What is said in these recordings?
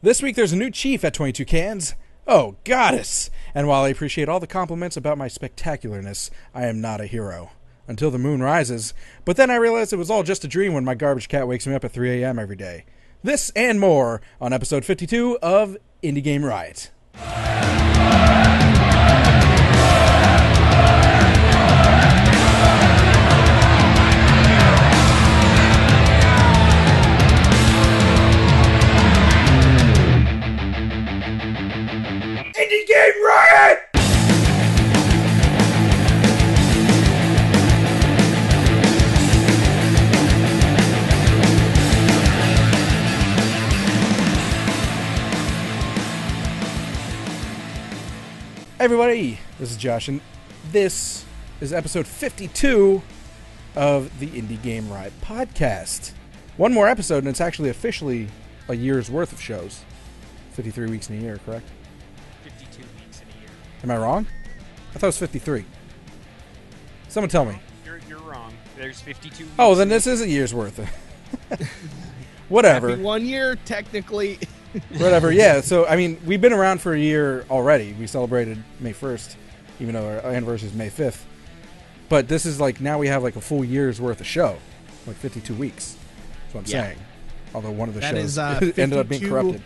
This week there's a new chief at 22 Cans. Oh, goddess! And while I appreciate all the compliments about my spectacularness, I am not a hero. Until the moon rises. But then I realized it was all just a dream when my garbage cat wakes me up at 3 a.m. every day. This and more on episode 52 of Indie Game Riot. Game Riot! Everybody, this is Josh, and this is episode 52 of the Indie Game Riot podcast. One more episode, and it's actually officially a year's worth of shows. 53 weeks in a year, correct? Am I wrong? I thought it was 53. Someone tell me. You're, you're wrong. There's 52. Oh, then this is a year's worth. Whatever. Happy one year, technically. Whatever. Yeah. So I mean, we've been around for a year already. We celebrated May first, even though our anniversary is May fifth. But this is like now we have like a full year's worth of show, like fifty-two weeks. That's what I'm Yeah. saying. Although one of the That shows is, uh, ended up being corrupted.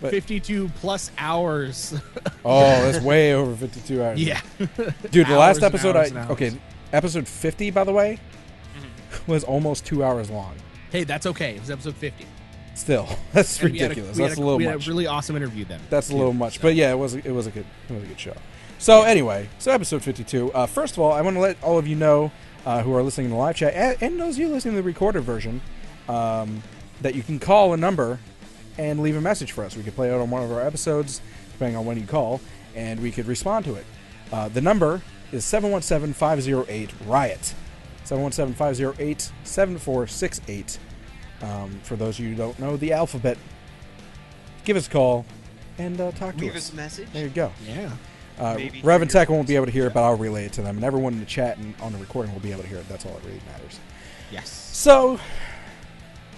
But 52 plus hours. oh, that's way over fifty-two hours. yeah. dude. The last episode, I okay, episode fifty, by the way, was almost two hours long. Hey, that's okay. It was episode 50. Still, that's And had a- ridiculous. that's a, a little we much. had a really awesome interview then. That's a little much, so. but yeah, it was a, it was a good it was a good show. So anyway, so episode fifty two. Uh, first of all, I want to let all of you know uh, who are listening in the live chat and, and those of you listening to the recorded version um, that you can call a number and leave a message for us. We could play it on one of our episodes, depending on when you call, and we could respond to it. Uh, the number is 717-508 riot. 717-508-7468. Um, for those of you who don't know the alphabet, give us a call and uh, talk to Leave us. Leave us a message. There you go. Yeah. Uh, Rev and Tech won't be able to hear it, but I'll relay it to them, and everyone in the chat and on the recording will be able to hear it. That's all that really matters. Yes. So,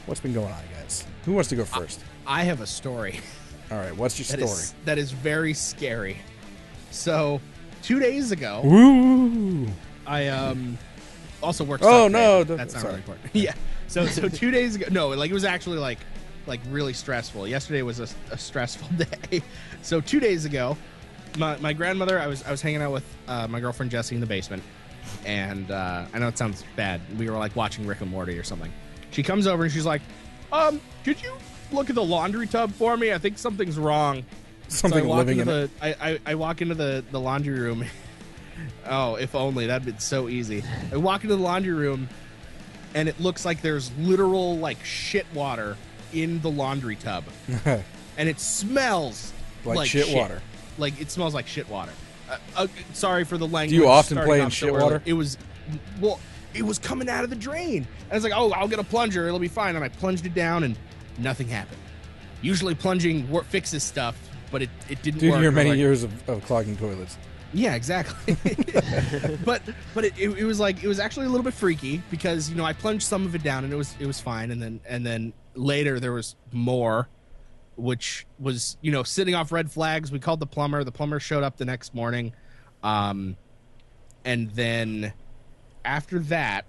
what's been going on, guys? Who wants to go first? I have a story all right, what's your that story? is that is very scary. So, two days ago, Woo! I um also worked. Oh, no, that's not sorry. really important. yeah. So so two days ago, no, like it was actually like like really stressful. Yesterday was a, a stressful day. So two days ago, my, my grandmother, I was I was hanging out with uh, my girlfriend Jessie in the basement, and uh, I know it sounds bad. We were like watching Rick and Morty or something. She comes over and she's like, "Um, could you look at the laundry tub for me? I think something's wrong." Something so I walk living into in it. the, I, I, I walk into the, the laundry room. oh, if only that'd been so easy. I walk into the laundry room, and it looks like there's literal like shit water in the laundry tub, and it smells Like shit water. Like it smells like shit water. Uh, uh, sorry for the language. Do you often play in off so shit water? It was, well, it was coming out of the drain. And I was like, oh, I'll get a plunger. It'll be fine. And I plunged it down, and nothing happened. Usually plunging wor- fixes stuff, but it, it didn't Due work. to your many like- years of, of clogging toilets. Yeah, exactly. but but it, it, it was like it was actually a little bit freaky because you know I plunged some of it down and it was it was fine and then and then later there was more, which was you know sitting off red flags. We called the plumber. The plumber showed up the next morning, um, and then after that,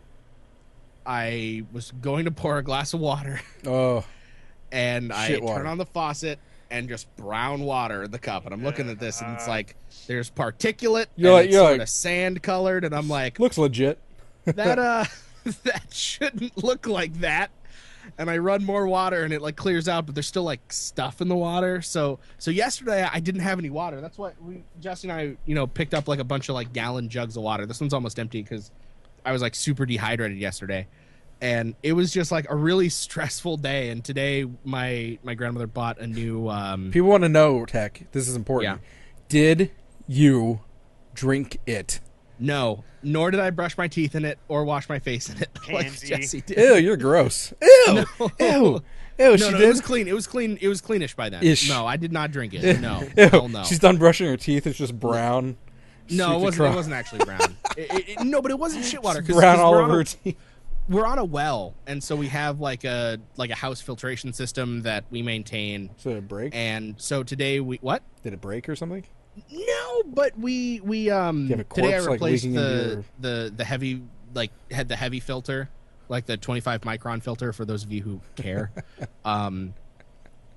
I was going to pour a glass of water Oh, and I water. turn on the faucet and just brown water in the cup. And I'm looking at this, and it's like there's particulate. You're like- it's you're sort like- of sand colored, and I'm like, looks legit. that uh, that shouldn't look like that. And I run more water, and it like clears out, but there's still like stuff in the water. So so yesterday I didn't have any water. That's why we Jesse and I you know picked up like a bunch of like gallon jugs of water. This one's almost empty because I was like super dehydrated yesterday. And it was just like a really stressful day. And today, my my grandmother bought a new um, People want to know, Tech. This is important. Yeah. Did you drink it? No, nor did I brush my teeth in it or wash my face in it like Jesse did. Ew, you're gross. Ew, No. ew, ew. no, she no, did. it was clean. It was clean. It was cleanish by then. Ish. No, I did not drink it. No, Ew. hell no. She's done brushing her teeth. It's just brown. no, it wasn't. across- It wasn't actually brown. It- it- it- no, but it wasn't shit water. 'cause- brown 'cause all we're over her teeth. We're on a well, and so we have like a like a house filtration system that we maintain. So it break? And so today we what? Did it break or something? No, but we we um You have a today I corpse, like, replaced the your- the the heavy like had the heavy filter, like the 25 micron filter for those of you who care. um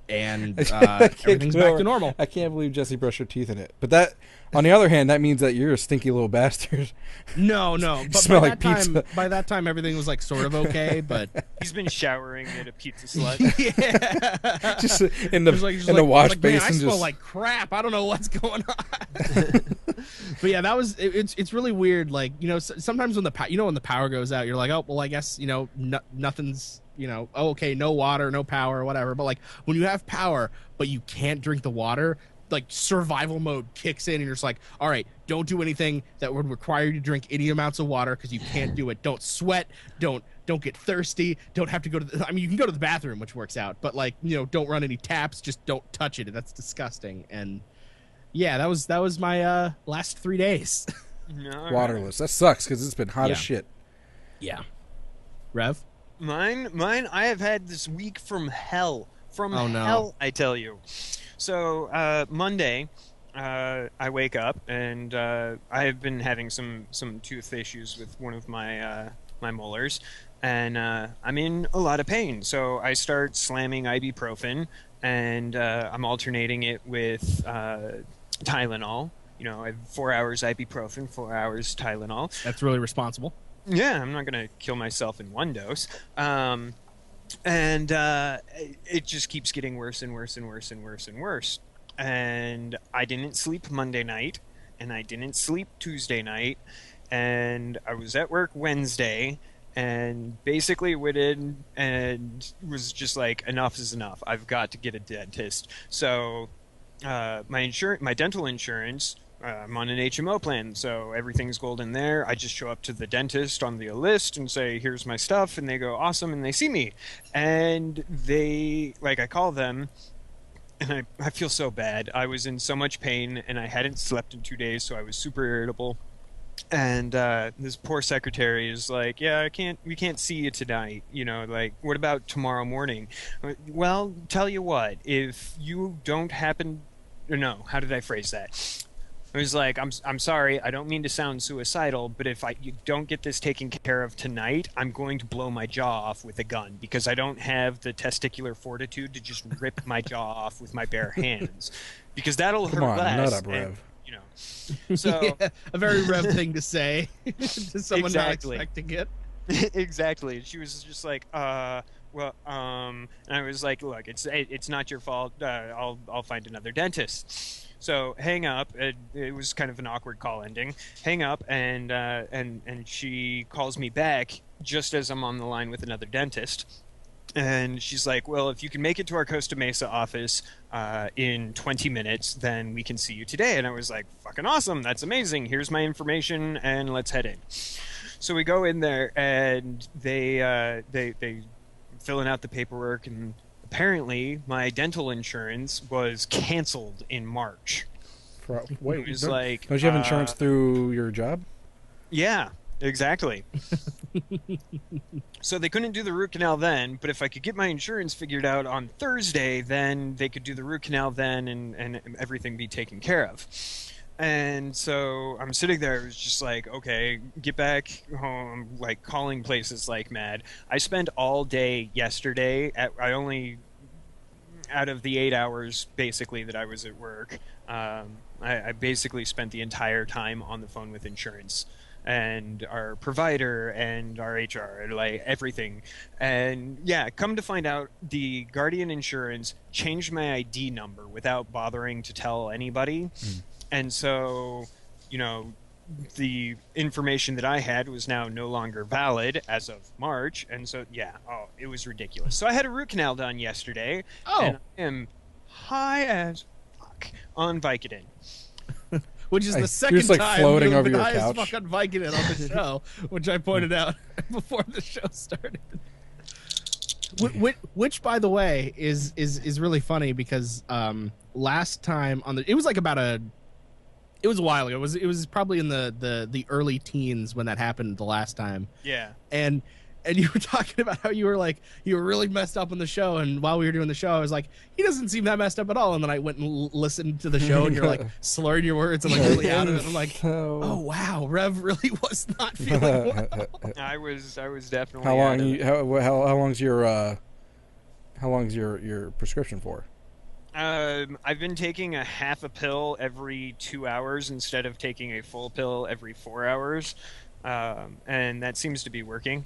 and uh, everything's back over- to normal. I can't believe Jesse brushed her teeth in it. But that, on the other hand, that means that you're a stinky little bastard. No, no. But Smell by like that time, by that time, everything was like sort of okay. But He's been showering at a pizza slut. yeah, just in the It like- it was in the like- wash like, man, basin. I smell like crap. I don't know what's going on. but yeah, that was it, it's it's really weird. Like you know, sometimes when the pow- you know when the power goes out, you're like, oh well, I guess you know no, nothing's you know oh, okay, no water, no power, whatever. But like when you have power, but you can't drink the water. Like survival mode kicks in, and you're just like, "All right, don't do anything that would require you to drink any amounts of water because you can't do it. Don't sweat. Don't don't get thirsty. Don't have to go to. The, I mean, you can go to the bathroom, which works out, but like you know, don't run any taps. Just don't touch it. That's disgusting. And yeah, that was that was my uh last three days. Waterless. That sucks because it's been hot as shit. yeah. Rev. Mine, mine. I have had this week from hell. From Oh, no. hell, I tell you. So uh, Monday, uh, I wake up and uh, I have been having some some tooth issues with one of my uh, my molars, and uh, I'm in a lot of pain. So I start slamming ibuprofen, and uh, I'm alternating it with uh, Tylenol. You know, I have four hours ibuprofen, four hours Tylenol. That's really responsible. Yeah, I'm not gonna kill myself in one dose. Um, and uh, it- just keeps getting worse and worse and worse and worse and worse. And I didn't sleep Monday night, and I didn't sleep Tuesday night, and I was at work Wednesday, and basically in and was just like, enough is enough. I've got to get a dentist. So uh, my insurance, my dental insurance, uh, I'm on an HMO plan, so everything's golden there. I just show up to the dentist on the list and say, "Here's my stuff," and they go, "Awesome," and they see me, and they like I call them. And I, I feel so bad. I was in so much pain and I hadn't slept in two days, so I was super irritable. And uh, this poor secretary is like, "Yeah, I can't. We can't see you tonight. You know, like, what about tomorrow morning?" Well, tell you what. If you don't happen, no, how did I phrase that? It was like, I'm, I'm sorry, I don't mean to sound suicidal, but if I you don't get this taken care of tonight, I'm going to blow my jaw off with a gun because I don't have the testicular fortitude to just rip my jaw off with my bare hands, because that'll Come hurt on, less. nut up, and, Rev. you know, so Yeah, a very Rev thing to say to someone Exactly. not expecting it. exactly. She was just like, uh, well, um, and I was like, look, it's it, it's not your fault. Uh, I'll I'll find another dentist. So hang up. It, it was kind of an awkward call ending. Hang up, and uh, and and she calls me back just as I'm on the line with another dentist. And she's like, "Well, if you can make it to our Costa Mesa office uh, in 20 minutes, then we can see you today." And I was like, "Fucking awesome! That's amazing! Here's my information, and let's head in." So we go in there, and they uh, they they filling out the paperwork, and apparently my dental insurance was canceled in March. For, wait, It was don't, like, don't you have insurance uh, through your job? Yeah, exactly. so they couldn't do the root canal then, but if I could get my insurance figured out on Thursday, then they could do the root canal then and, and everything be taken care of. And so I'm sitting there, it was just like, okay, get back home, like calling places like mad. I spent all day yesterday. At, I only, out of the eight hours basically that I was at work, um, I, I basically spent the entire time on the phone with insurance and our provider and our HR and like everything. And yeah, come to find out, the Guardian Insurance changed my ID number without bothering to tell anybody. And so, you know, the information that I had was now no longer valid as of March. And so, yeah, oh, it was ridiculous. So I had a root canal done yesterday. Oh. And I am high as fuck on Vicodin. Which is the you're second just, like, time floating you've over been your high as fuck on Vicodin on the show, which I pointed out before the show started. Which, which, by the way, is is is really funny because um, last time on the it was like about a it was a while ago. It was it was probably in the the the early teens when that happened the last time Yeah. and and you were talking about how you were like you were really messed up on the show, and while we were doing the show, I was like, he doesn't seem that messed up at all. And then I went and l- listened to the show, and you're like slurring your words and like really out of it. I'm like, oh wow, Rev really was not feeling well. I was I was definitely how out long? of You, it. how, how how long's your uh, how long's your your prescription for? Um, I've been taking a half a pill every two hours instead of taking a full pill every four hours, um, and that seems to be working.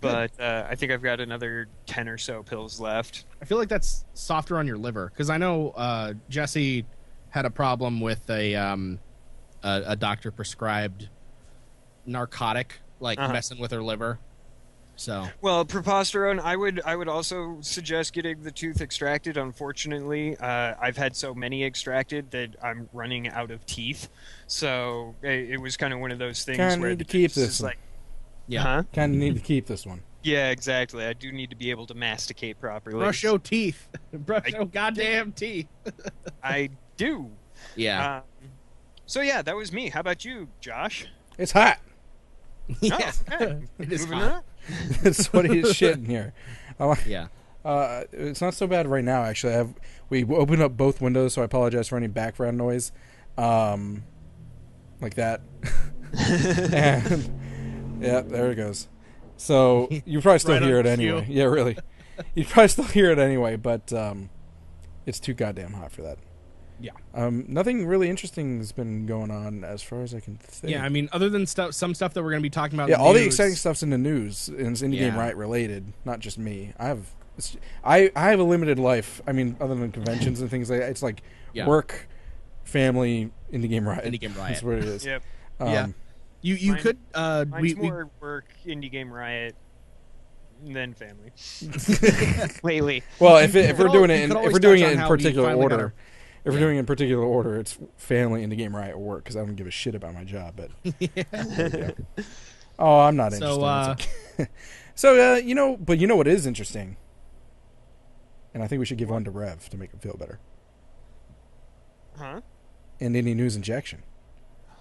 But uh, I think I've got another ten or so pills left. I feel like that's softer on your liver because I know uh, Jesse had a problem with a um, a, a doctor prescribed narcotic, like Uh-huh. messing with her liver. So Well, preposterone. I would I would also suggest getting the tooth extracted. Unfortunately, uh, I've had so many extracted that I'm running out of teeth. So it, it was kind of one of those things Kinda where need the to keep this like, yeah, huh? Kind of need to keep this one. Yeah, exactly. I do need to be able to masticate properly. brush your teeth, brush I- your goddamn teeth. I do. Yeah, Um, so yeah, that was me. How about you, Josh? It's hot. yeah, Oh, okay. it is Moving hot. on. it's what as shit in here. Like- Yeah, Uh, it's not so bad right now. Actually, I have we opened up both windows, so I apologize for any background noise, um, like that. and yeah, there it goes. So you probably still Right hear it anyway. Yeah, really. You probably still hear it anyway, but um, it's too goddamn hot for that. Yeah. Um, nothing really interesting has been going on as far as I can think. yeah. I mean, other than stuff, some stuff that we're gonna be talking about. yeah, in all the news- exciting stuff's in the news and it's indie game Yeah. right related, not just me. I have, it's, I I have a limited life. I mean, other than conventions and things like that, it's like Yeah. work, family, indie game riot. Indie Game Riot. That's what it is. Yep. Um, Yeah. You you Mine- could uh Mine's we, we more work, indie game riot, then family. Lately. Well, if, it, if we're doing it in if we're doing it in how we particular order, our- if we're doing it in particular order, it's family, indie game riot, or work because I don't give a shit about my job. But Yeah. oh, I'm not interested. So, uh, It's so uh, you know, but you know what is interesting, and I think we should give one to Rev to make him feel better. Huh? And indie news injection.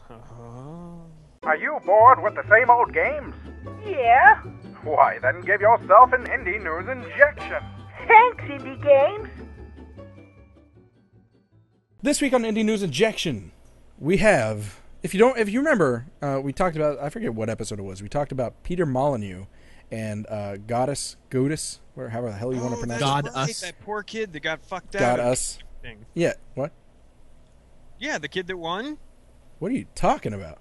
Oh. Are you bored with the same old games? Yeah. Why, then give yourself an indie news injection. Thanks, Indie Games. This week on Indie News Injection, we have. If you don't, if you remember, uh, we talked about. I forget what episode it was. We talked about Peter Molyneux and uh, Goddess, Godus, or however the hell you want to Oh, pronounce that's it. God Us. That poor kid that got fucked up. God out. of us. Thing. Yeah. What? Yeah, the kid that won. What are you talking about?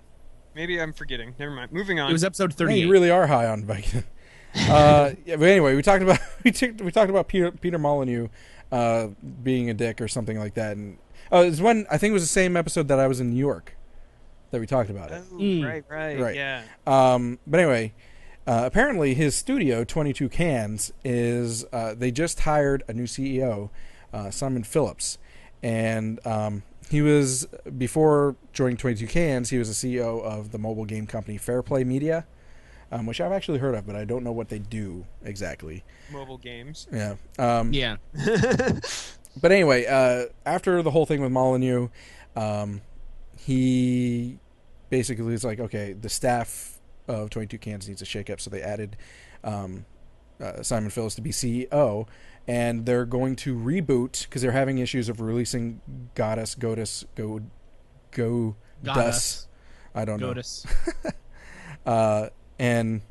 Maybe I'm forgetting. Never mind. Moving on. it was episode Man, thirty. you really are high on Viking. uh, yeah, but anyway, we talked about we, took, we talked about Peter Peter Molyneux uh, being a dick or something like that, and oh, it was when I think it was the same episode that I was in New York that we talked about it. Oh, Mm. right, right, Right. yeah. Um, but anyway, uh, apparently his studio, 22 Cans, is uh, they just hired a new CEO, uh, Simon Phillips, and um, he was before joining 22 Cans, he was the CEO of the mobile game company Fairplay Media, um, which I've actually heard of, but I don't know what they do exactly. Mobile games. Yeah. Um, Yeah, but anyway, uh, after the whole thing with Molyneux, um, he basically is like, okay, the staff of 22 Cans needs a shakeup, so they added um, uh, Simon Phillips to be CEO, and they're going to reboot because they're having issues of releasing Goddess, Godus, Go, Go, Goddess. I don't know. Godus. Uh, and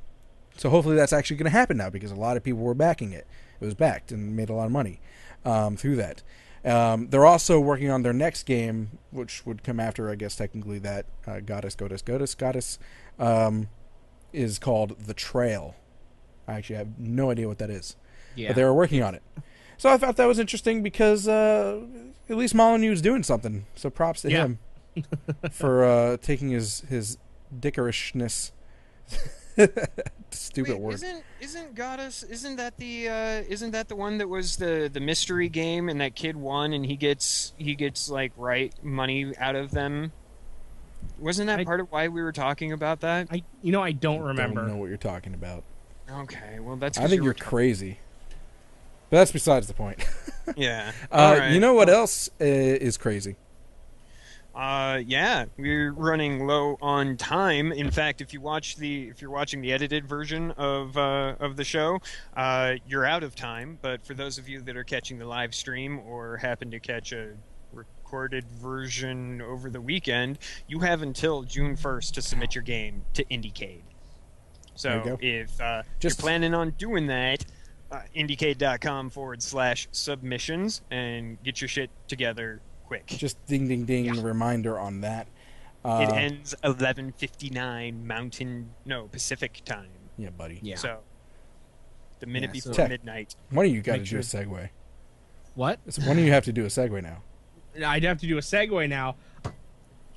so hopefully that's actually going to happen now because a lot of people were backing it. It was backed and made a lot of money um, through that. Um, they're also working on their next game, which would come after, I guess, technically that uh, Goddess, Goddess, Goddess, Goddess, um, is called The Trail. I actually have no idea what that is, Yeah, but they were working on it. So I thought that was interesting because uh, at least Molyneux's doing something. So props to Yeah. him for uh, taking his his dickerishness. Stupid Wait, word. Isn't isn't Goddess? Isn't that the uh, isn't that the one that was the the mystery game and that kid won and he gets he gets like right money out of them? Wasn't that I- part of why we were talking about that? I you know I don't Don't remember. know what you're talking about. Okay, well that's. I 'cause think you you're were crazy. But that's besides the point. Yeah. Uh, All right. You know what else uh, is crazy? Uh, yeah, we're running low on time. In fact, if you watch the if you're watching the edited version of uh, of the show, uh, you're out of time. But for those of you that are catching the live stream or happen to catch a recorded version over the weekend, you have until June 1st to submit your game to IndieCade. So if uh, Just- you're planning on doing that, uh, IndieCade.com forward slash submissions and get your shit together quick. Just ding, ding, ding. Reminder on that. Uh, it ends 11:59 Mountain, no Pacific time. yeah, buddy. Yeah. So the minute Yeah, before Tech. midnight. One of you got to do a segue. What? So one of you have to do a segue now. I'd have to do a segue now.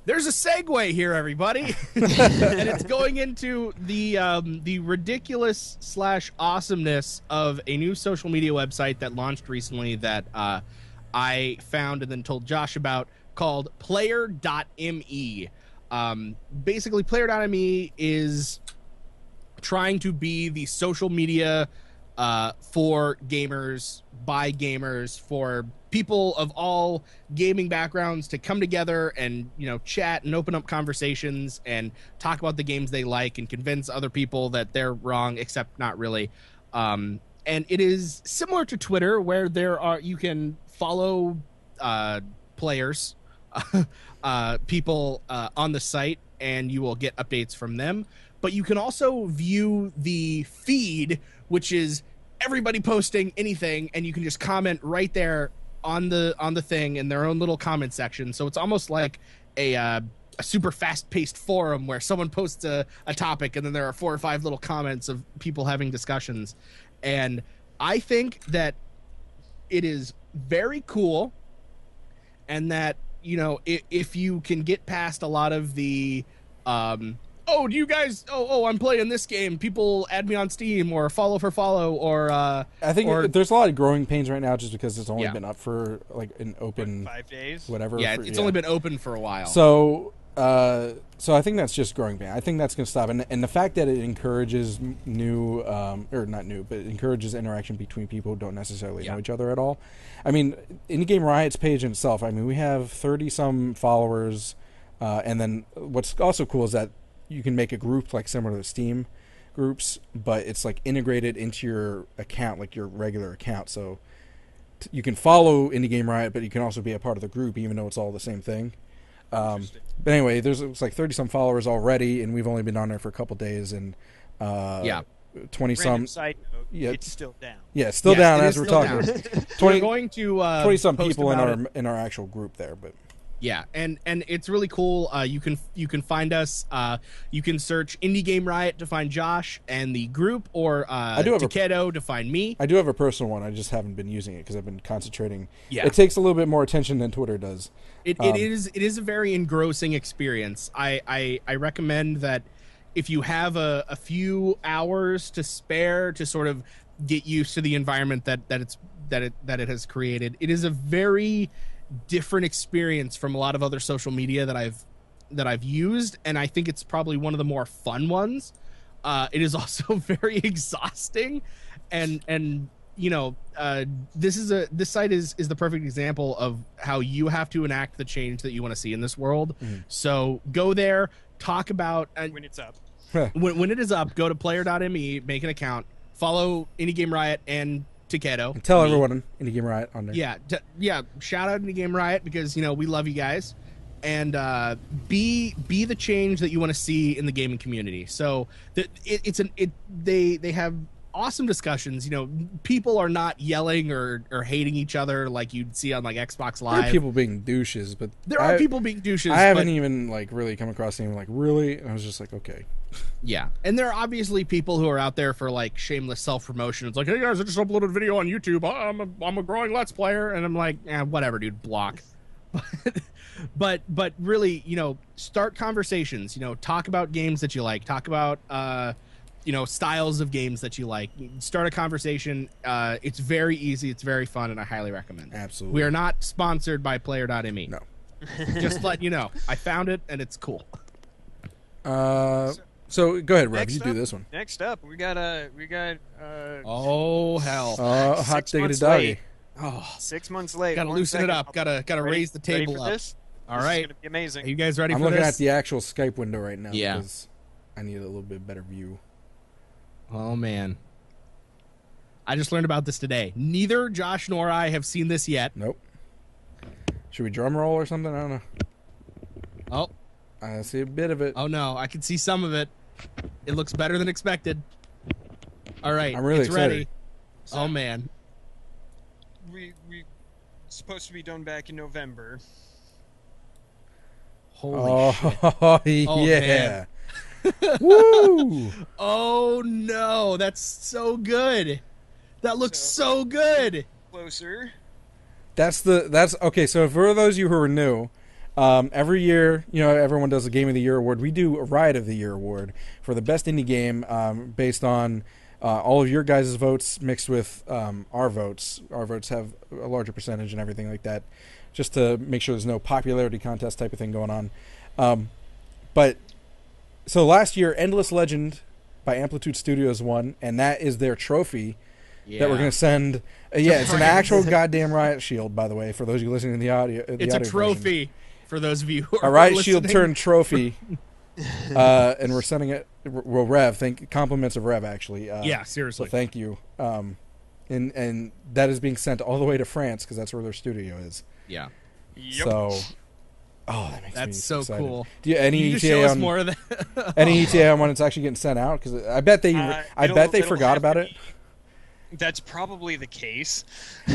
There's a segue here, everybody, and it's going into the um, the ridiculous slash awesomeness of a new social media website that launched recently that uh, I found and then told Josh about called Player.me. Um, basically, Player.me is trying to be the social media uh, for gamers by gamers for people of all gaming backgrounds to come together and you know chat and open up conversations and talk about the games they like and convince other people that they're wrong except not really um, and it is similar to twitter where there are you can follow uh, players uh, people uh, on the site and you will get updates from them. But you can also view the feed which is everybody posting anything and you can just comment right there on the on the thing in their own little comment section. So it's almost like a uh, a super fast paced forum where someone posts a, a topic and then there are four or five little comments of people having discussions. And i think that it is very cool and that you know if, if you can get past a lot of the um oh do you guys oh oh i'm playing this game people add me on steam or follow for follow or uh I think or- there's a lot of growing pains right now, just because it's only Yeah. been up for like an open Five days. whatever. yeah for- it's only been open for a while So, uh, so I think that's just growing pain. I think that's going to stop, and and the fact that it encourages new, um, or not new, but encourages interaction between people who don't necessarily know each other at all. I mean, Indie Game Riot's page in itself, I mean, we have thirty some followers, uh, and then what's also cool is that you can make a group like similar to the Steam groups, but it's like integrated into your account, like your regular account. So t- you can follow Indie Game Riot, but you can also be a part of the group, even though it's all the same thing. Um, but anyway, there's it's like thirty some followers already, and we've only been on there for a couple days, and uh, Yeah. twenty Random some, side note, yeah. it's still down. yeah, still Yes, down as we're still talking. down. 20, we're going to uh 20 some people in our it. in our actual group there, but Yeah, and and it's really cool. Uh, you can you can find us. Uh, you can search Indie Game Riot to find Josh and the group, or uh, I do have a- to find me. I do have a personal one. I just haven't been using it because I've been concentrating. Yeah. it takes a little bit more attention than Twitter does. It, Um, it is it is a very engrossing experience. I I, I recommend that if you have a, a few hours to spare to sort of get used to the environment that that it's that it that it has created, it is a very different experience from a lot of other social media that I've that I've used, and I think it's probably one of the more fun ones. Uh, it is also very exhausting, and and you know uh, this is a this site is is the perfect example of how you have to enact the change that you want to see in this world. So go there, talk about and When it's up. when, when it is up, go to player.me, make an account, follow Indie Game Riot and Takedo. Tell me. everyone Indie Game Riot on there. Yeah, d- yeah. Shout out to Game Riot because you know we love you guys, and uh, be be the change that you want to see in the gaming community. So the, it, it's an it they they have awesome discussions. You know, people are not yelling or or hating each other like you'd see on like Xbox Live. There are people being douches, but There are people being douches. I haven't even like really come across anyone like really. I was just like, okay, Yeah, and there are obviously people who are out there for like shameless self promotion. It's like, hey guys, I just uploaded a video on YouTube. I'm a, I'm a growing Let's Player, and I'm like, eh, whatever, dude, block. but but really, you know, start conversations. You know, talk about games that you like. Talk about uh, you know, styles of games that you like. Start a conversation. Uh, it's very easy. It's very fun, and I highly recommend. it. absolutely. We are not sponsored by Player.me. No. just let you know. I found it, and it's cool. Uh, so go ahead, Rev. Next You do up- this one. Next up, we got uh, we got uh, Oh hell! Uh, hot Six diggity months doggy. Oh, six months late. Gotta One loosen it up. Gotta gotta raise the ready table for up. This? All This right. is gonna be amazing. Are you guys ready I'm for looking this? at the actual Skype window right now Yeah. because I need a little bit better view. Oh man. I just learned about this today. Neither Josh nor I have seen this yet. Nope. Should we drum roll or something? I don't know. Oh, I see a bit of it. oh no, I can see some of it. It looks better than expected. All right, I'm really it's excited. ready. Oh man. we we supposed to be done back in November. Holy oh, shit. oh, yeah. Oh, man. Woo! Oh no, that's so good. That looks so, So- good. Closer. That's the that's okay. So for those of you who are new, um, every year, you know, everyone does a Game of the Year award. We do a Riot of the Year award for the best indie game, um, based on uh, all of your guys' votes mixed with um, our votes. Our votes have a larger percentage and everything like that, just to make sure there's no popularity contest type of thing going on. Um, but so last year, Endless Legend by Amplitude Studios won, and that is their trophy Yeah. that we're going to send. Uh, yeah, it's an actual goddamn riot shield, by the way, for those of you listening to the audio. The It's a trophy. version. Trophy for those of you who are A riot shield turn trophy, uh, and we're sending it. Well, Rev, thank compliments of Rev actually. Uh, Yeah, so seriously. thank you. Um, and and that is being sent all the way to France because that's where their studio is. yeah. Yep. So, oh, that makes me That's so excited. cool. Do you any you ETA on more of that? any ETA on when it's actually getting sent out? Because I bet they Uh, I bet they forgot about to it. Be- That's probably the case.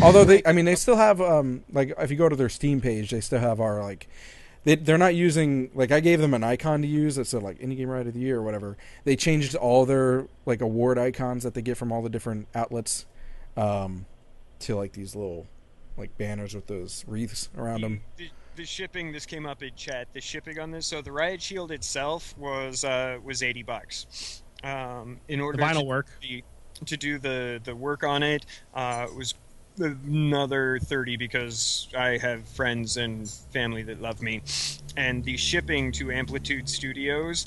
Although they, I mean, they still have um like if you go to their Steam page, they still have our like they they're not using like I gave them an icon to use that said like indie game right of the year or whatever. They changed all their like award icons that they get from all the different outlets um to like these little like banners with those wreaths around them. The, the shipping. This came up in chat. The shipping on this. So the Riot Shield itself was uh, was eighty bucks. Um, in the order vinyl to, work. the- to do the the work on it uh, it was another 30 because I have friends and family that love me and the shipping to Amplitude Studios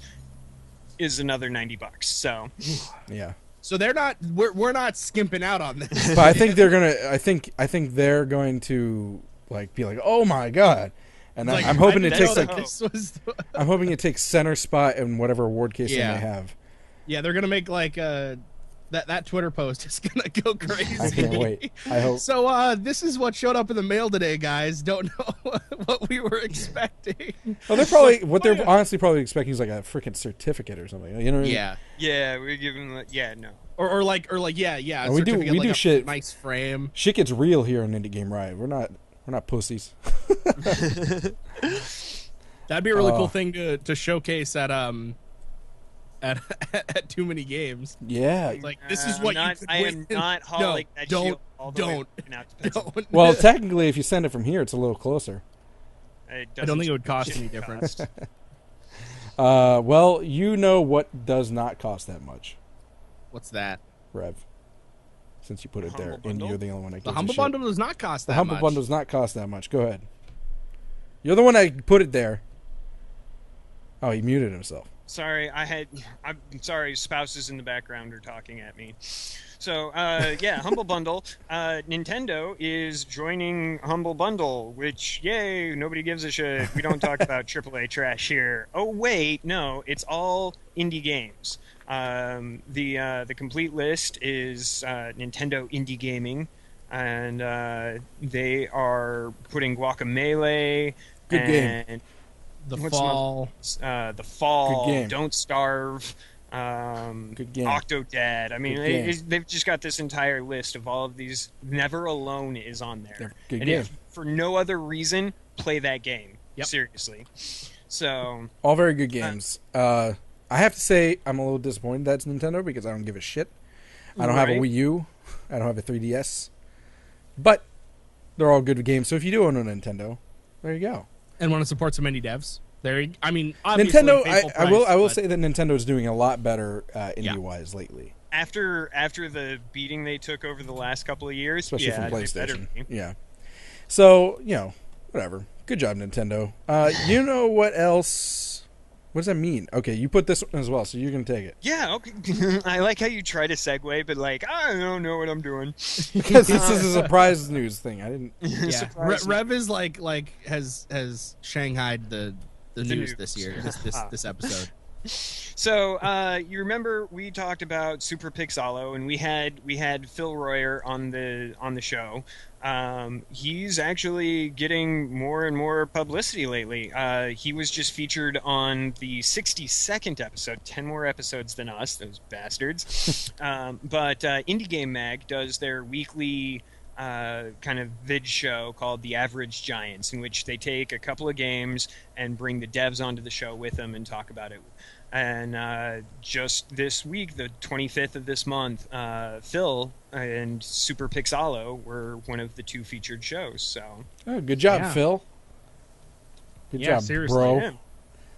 is another 90 bucks so Yeah. So they're not. We're, we're not skimping out on this. But I think they're going to I think I think they're going to like be like, "Oh my god." And Like, I, I'm hoping I it takes like that this was. I'm hoping it takes center spot in whatever award case Yeah. they may have. yeah, they're gonna make like uh that that Twitter post is gonna go crazy. I can't wait. I hope. So uh, this is what showed up in the mail today, guys. Don't know what we were expecting. Well, they're probably what they're honestly probably expecting is like a freaking certificate or something. You know? What I mean? Yeah. yeah we're giving the, yeah no Or, or like or like yeah yeah. a we do- we like do a shit- Nice frame. Shit gets real here in Indie Game Riot. We're not. We're not pussies. That'd be a really Oh. cool thing to, to showcase at um at at too many games. Yeah. Like this is what I'm not, you could I win. am not hauling that don't shield all the don't fucking out to don't. Well, technically, if you send it from here, it's a little closer. It I don't think it would cost any difference. Uh, well, you know what does not cost that much, What's that? Rev. Since you put it there, Humble and you're the only one that The gives a humble shit. bundle does not cost The humble much. bundle does not cost that much. Go ahead. You're the one that put it there. Oh, he muted himself. Sorry, I had. I'm sorry, spouses in the background are talking at me. So, uh, yeah, Humble Bundle. Uh, Nintendo is joining Humble Bundle, which, yay, nobody gives a shit. We don't talk about AAA trash here. Oh, wait, no, it's all indie games. Um, the uh, the complete list is uh, Nintendo Indie Gaming, and uh, they are putting Guacamelee. Good game. And the What's fall. uh, the fall, don't starve, um, Good game. Octodad. I mean, they, game. it's- they've just got this entire list of all of these. Never Alone is on there, They're good and game. if for no other reason, play that game. Yep. Seriously. So All very good games. Uh, I have to say, I'm a little disappointed that's Nintendo because I don't give a shit. I don't have a Wii U. I don't have a 3DS. But they're all good games. So if you do own a Nintendo, there you go. And want to support some indie devs. There, you- I mean, obviously, Nintendo. I, pay full I will. I will but- say that Nintendo is doing a lot better uh, Yeah. indie wise lately, after after the beating they took over the last couple of years, especially yeah, from PlayStation. be. Yeah. So you know, whatever. Good job, Nintendo. Uh, you know what else What does that mean? Okay, you put this one as well, so you're gonna take it Yeah, okay. I like how you try to segue, but like I don't know what I'm doing. because this is a surprise news thing. I didn't. Yeah, Re- Rev is like like has has shanghaied the the, The news, news. this year this this, ah. this episode. So uh, you remember we talked about Super Pixalo, and we had we had Phil Royer on the on the show. Um, he's actually getting more and more publicity lately. Uh, he was just featured on the 62nd episode, ten more episodes than us, those bastards. um, but uh, Indie Game Mag does their weekly uh, kind of vid show called The Average Giants, in which they take a couple of games and bring the devs onto the show with them and talk about it. And uh, just this week, the 25th of this month, uh, Phil and Super Pixalo were one of the two featured shows. So Oh, good job, Yeah. Phil. Good Yeah, job, seriously. bro.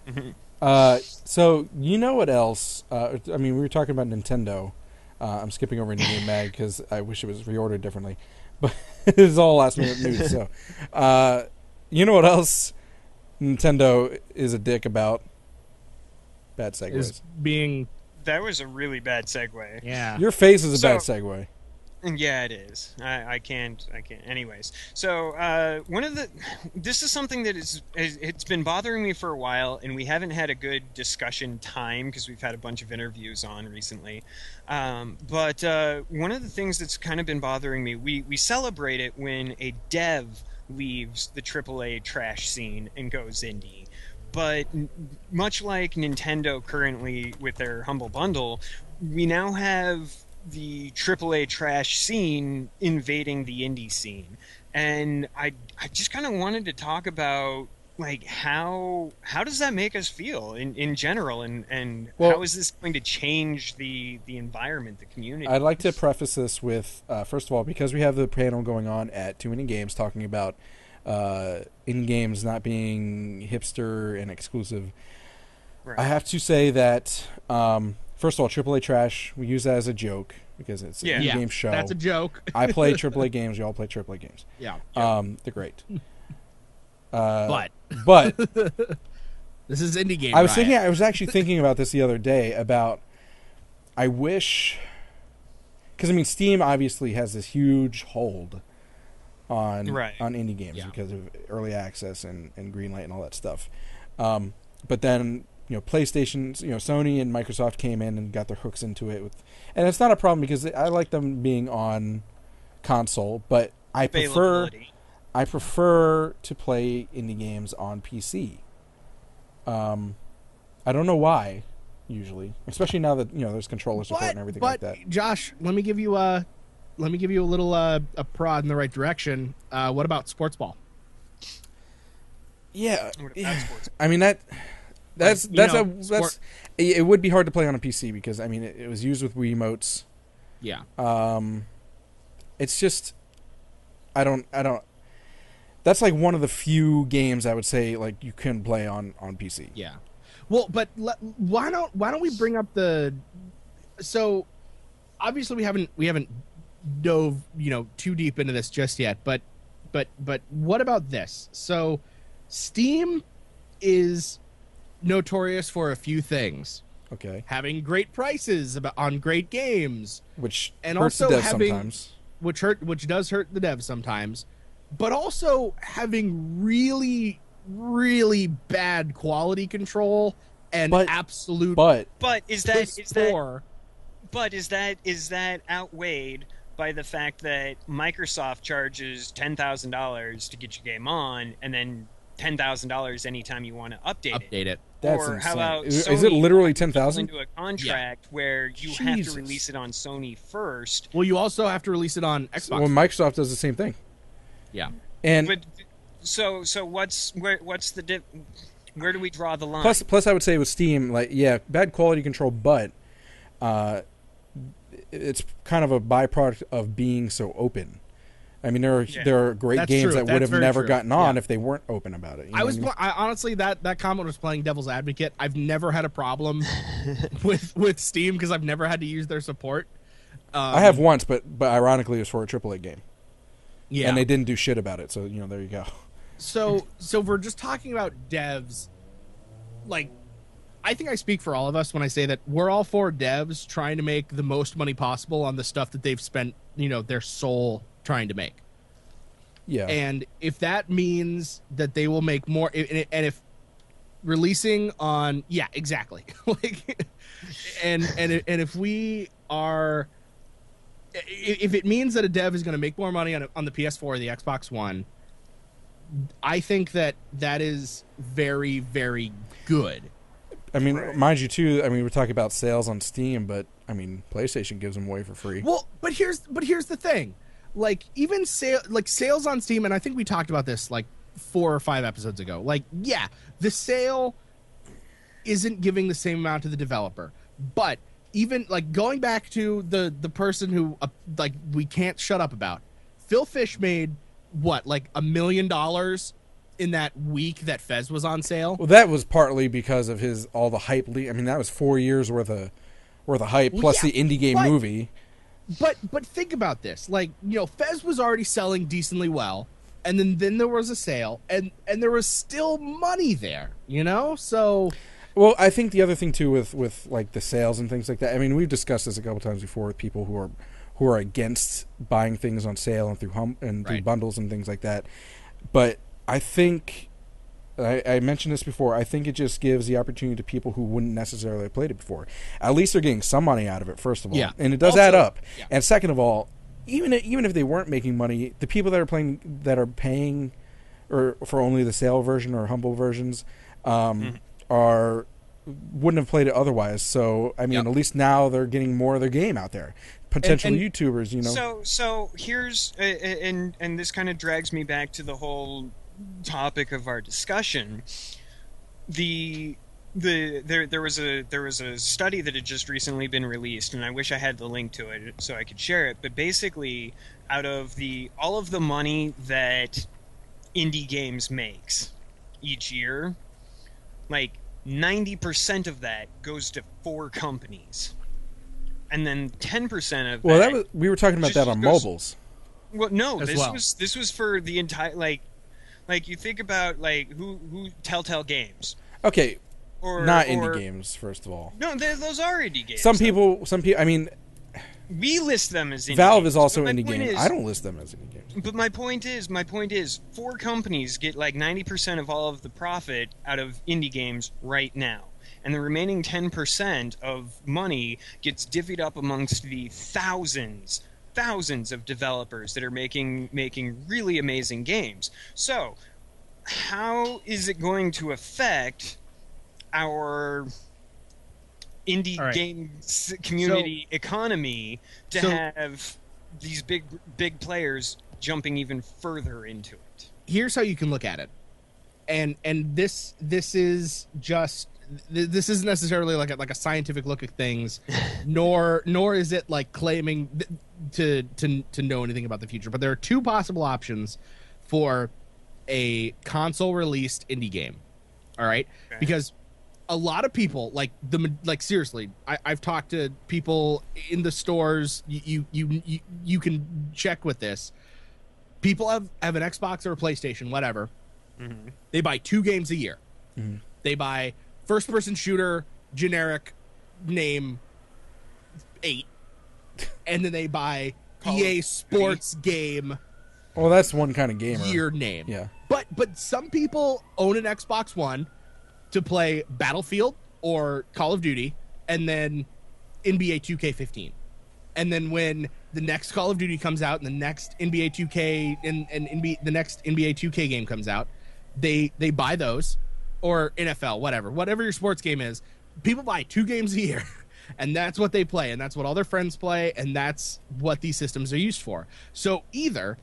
yeah. Uh, so you know what else? Uh, I mean, we were talking about Nintendo. Uh, I'm skipping over Indie Game Mag because I wish it was reordered differently, but it's all last minute news. So, uh, you know what else? Nintendo is a dick about bad segues. Is being that was a really bad segue. yeah. Your face is a So- bad segue. Yeah, it is. I, I can't. I can't. Anyways, so uh, one of the this is something that is is- it's been bothering me for a while, and we haven't had a good discussion time because we've had a bunch of interviews on recently. Um, but uh, one of the things that's kind of been bothering me, we we celebrate it when a dev leaves the AAA trash scene and goes indie. But much like Nintendo currently with their Humble Bundle, we now have the AAA trash scene invading the indie scene, and I I just kind of wanted to talk about like how how does that make us feel in, in general, and and Well- how is this going to change the the environment, the community? I'd like to preface this with uh, first of all, because we have the panel going on at Too Many Games talking about uh, in games not being hipster and exclusive. Right. I have to say that um, first of all, AAA trash we use that as a joke because it's Yeah. an yeah, in-game show. That's a joke. I play AAA games. Y'all play AAA games. yeah. Um, they're great. Uh, but but this is indie game. I was Riot. thinking. I was actually thinking about this the other day. About I wish, because I mean, Steam obviously has this huge hold on Right. on indie games Yeah. because of early access and and Greenlight and all that stuff. Um, but then you know, PlayStation, you know, Sony and Microsoft came in and got their hooks into it with, and it's not a problem because I like them being on console, but I prefer. I prefer to play indie games on PC. Um, I don't know why, usually, especially now that you know there's controller support but, and everything but like that. Josh, let me give you a let me give you a little uh, a prod in the right direction. Uh, what about sports ball? Yeah, What yeah. sports? I mean that that's Like, that's know, a that's sport- it it would be hard to play on a PC because I mean it, it was used with Wiimotes. Yeah. Um, it's just I don't I don't. That's like one of the few games I would say like you can play on on PC. Yeah. Well, but le- why don't why don't we bring up the so obviously we haven't we haven't dove you know too deep into this just yet, but but but what about this? So Steam is notorious for a few things. Okay, Having great prices about on great games, which And hurts also the dev having- sometimes. which hurt which does hurt the devs sometimes, but also having really really bad quality control and But- absolute But But is that piss is that. But is that is that outweighed by the fact that Microsoft charges ten thousand dollars to get your game on, and then ten thousand dollars anytime you want to update, it? update it. That's or insane. how about is, is it literally ten goes thousand? into a contract where you have to release it on Sony first? Well, you also have to release it on Xbox. Well, Microsoft does the same thing. yeah. And But so so what's where what's the dip? Where do we draw the line? plus, plus, I would say with Steam, like yeah, bad quality control, but uh, it's kind of a byproduct of being so open. I mean, there are Yeah. there are great That's games true. that would That's have never true. gotten on Yeah. if they weren't open about it. you know I what was mean? I, honestly that that comment was playing devil's advocate. I've never had a problem with with Steam because I've never had to use their support. Um, I have once, but but ironically, it was for a AAA game, yeah. and they didn't do shit about it. So you know, there you go. so so if we're just talking about devs like I think I speak for all of us when I say that we're all for devs trying to make the most money possible on the stuff that they've spent, you know, their soul trying to make. Yeah. And if that means that they will make more, and and if releasing on, yeah, exactly. like, and and and if we are, if it means that a dev is going to make more money on on the PS4 or the Xbox One, I think that that is very very good. I mean, mind you, too. I mean, we're talking about sales on Steam, but I mean, PlayStation gives them away for free. Well, but here's but here's the thing, like even sale like sales on Steam, and I think we talked about this like four or five episodes ago. Like, yeah, the sale isn't giving the same amount to the developer, but even like going back to the the person who uh, like we can't shut up about, Phil Fish made what like a million dollars in that week that Fez was on sale. Well, that was partly because of his all the hype. Le- I mean, that was four years worth of worth of hype Well, plus yeah, the indie game but- movie. but but think about this like you know fez was already selling decently well and then then there was a sale and and there was still money there you know so Well, I think the other thing too with with like the sales and things like that. I mean, we've discussed this a couple times before with people who are who are against buying things on sale and through hum and through Right. bundles and things like that. But I think I, I mentioned this before. I think it just gives the opportunity to people who wouldn't necessarily have played it before. At least they're getting some money out of it. First of all, Yeah. and it does Also- add up. yeah. And second of all, even even if they weren't making money, the people that are playing that are paying or for only the sale version or humble versions um, Mm-hmm. are wouldn't have played it otherwise. So I mean, Yep. at least now they're getting more of their game out there. Potential and- YouTubers, you know. So so here's and and this kind of drags me back to the whole topic of our discussion. The the there there was a there was a study that had just recently been released, and I wish I had the link to it so I could share it. But basically, out of the all of the money that indie games makes each year, like ninety percent of that goes to four companies, and then ten percent of well, that that was we were talking about just that on goes- mobiles. well, no, as this well. was this was for the entire like, like you think about like who who Telltale Games Okay, or not or- indie games. First of all, No, those are indie games. some people, some people. I mean, we list them as indie Valve games, is also indie game. is- I don't list them as indie games. But my point is, my point is, four companies get like ninety percent of all of the profit out of indie games right now. And the remaining ten percent of money gets divvied up amongst the thousands, thousands of developers that are making making really amazing games. So, how is it going to affect our indie All right. game s- community economy to So- have these big big players jumping even further into it? here's how you can look at it and and this this is just th- this isn't necessarily like a, like a scientific look at things nor nor is it like claiming th- to to to know anything about the future but there are two possible options for a console released indie game all right? Okay. because a lot of people like the like seriously I, i've talked to people in the stores you, you you you you can check with this. People have have an xbox or a playstation whatever. Mm-hmm. they buy two games a year. They buy first person shooter generic name eight and then they buy Call ea Duty. sports game Well, that's one kind of gamer. year name Yeah. but but some people own an Xbox One to play Battlefield or Call of Duty, and then NBA 2K15. And then when the next Call of Duty comes out and the next NBA 2K and, and NBA, the next NBA 2K game comes out, they they buy those or NFL, whatever, whatever your sports game is. People buy two games a year. And that's what they play, and that's what all their friends play, and that's what these systems are used for. So either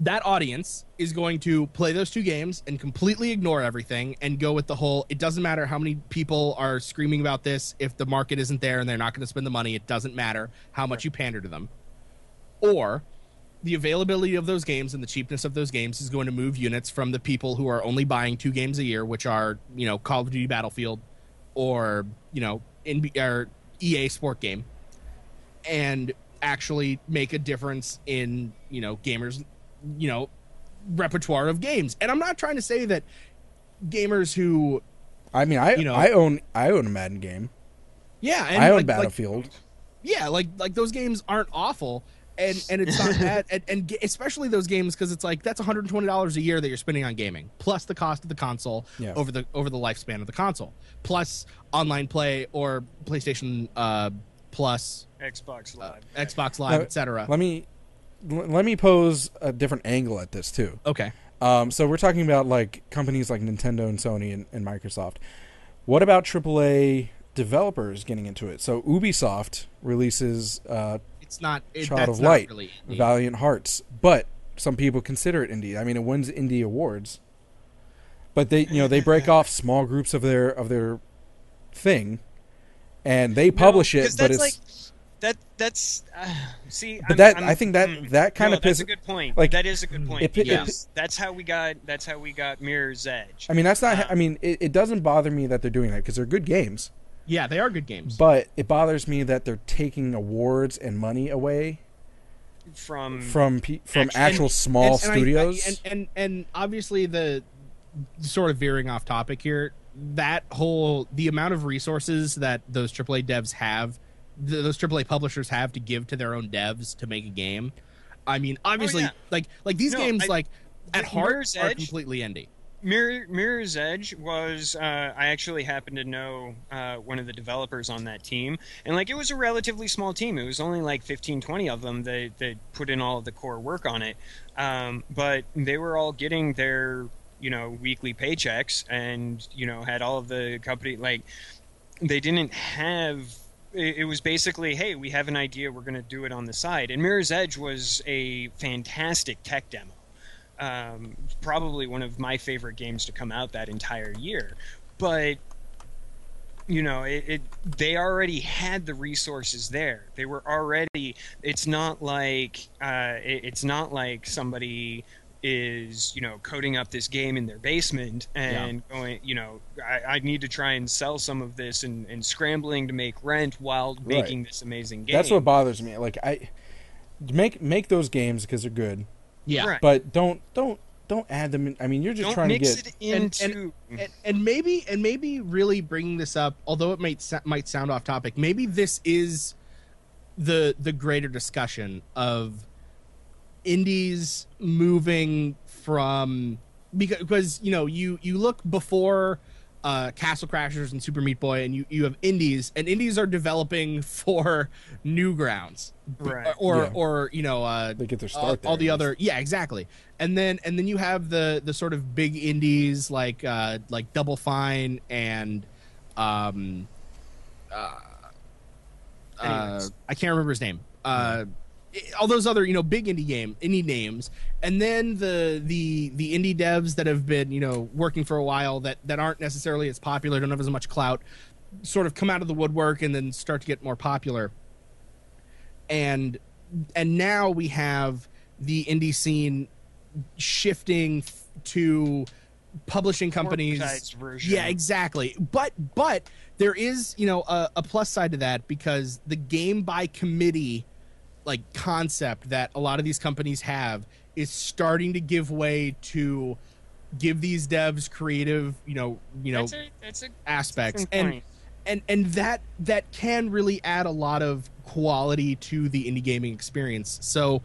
that audience is going to play those two games and completely ignore everything and go with the whole it doesn't matter how many people are screaming about this if the market isn't there and they're not going to spend the money it doesn't matter how much you pander to them or the availability of those games and the cheapness of those games is going to move units from the people who are only buying two games a year which are you know call of duty battlefield or you know in or ea sport game and actually make a difference in you know gamers you know repertoire of games and i'm not trying to say that gamers who I mean, I You know- I own I own a Madden game. Yeah, and I own like- like- Battlefield. yeah, like like those games aren't awful, and and it's not bad, and, and ga- especially those games because it's like that's one hundred and twenty dollars a year that you're spending on gaming, plus the cost of the console Yeah. over the over the lifespan of the console, plus online play or PlayStation uh, Plus, Xbox Live. Xbox Live, etc. Let me let me pose a different angle at this too. Okay, Um, so we're talking about like companies like Nintendo and Sony and, and Microsoft. What about AAA developers getting into it? So Ubisoft releases uh, it's not it, Child of Light, really indie. Valiant Hearts, but some people consider it indie. I mean, it wins indie awards, but they you know they break off small groups of their of their thing, and they publish No, it, but that's it's. like that. That's uh, see. But I'm- that- I'm- I think that- mm, that kinda no, That's a good point. like, that is a good point it it that's how we got. That's how we got Mirror's Edge. I mean, that's not. Uh, I mean, it, it doesn't bother me that they're doing that because they're good games. Yeah, they are good games. But it bothers me that they're taking awards and money away from from pe- from Actually- actual And- small and- and I- studios. and, and and obviously the sort of veering off topic here that whole the amount of resources that those AAA devs have th- those AAA publishers have to give to their own devs to make a game I mean obviously Oh, yeah. like like these No, games I- like at heart Mirror's are Edge- completely indie Mirror, Mirror's Edge was uh, I actually happened to know uh, one of the developers on that team. And like it was a relatively small team. It was only like 15 20 of them that, that put in all of the core work on it. Um, but they were all getting their you know weekly paychecks and you know had all of the company like they didn't have it it was basically hey we have an idea. We're going to do it on the side. And mirror's edge was a fantastic tech demo um, probably one of my favorite games to come out that entire year. But you know it, it they already had the resources there. They were already it's not like uh, it, it's not like somebody is you know coding up this game in their basement and going you know I, I need to try and sell some of this and, and scrambling to make rent while making this amazing game. That's what bothers me. Like I make make those games because they're good, yeah Right. but don't don't don't add them. in. I mean, you're just don't trying mix to get. it And- into and, and maybe and maybe really bringing this up although it might might sound off topic maybe this is the the greater discussion of indies moving from because, because you know you you look before uh, Castle Crashers and Super Meat Boy, and you, you have indies, and indies are developing for Newgrounds, Right. Or Yeah. or you know uh, They get their all, start all there, the other yeah exactly. And then and then you have the the sort of big indies like uh like double fine and um uh, uh i can't remember his name. Uh all those other you know big indie game indie names. And then the the the indie devs that have been you know working for a while that that aren't necessarily as popular don't have as much clout sort of come out of the woodwork and then start to get more popular. And and now we have the indie scene shifting f- to publishing companies. Yeah exactly. But but there is you know a, a plus side to that because the game by committee like concept that a lot of these companies have is starting to give way to give these devs creative you know you know that's a, that's a aspects. and and and that that can really add a lot of quality to the indie gaming experience. So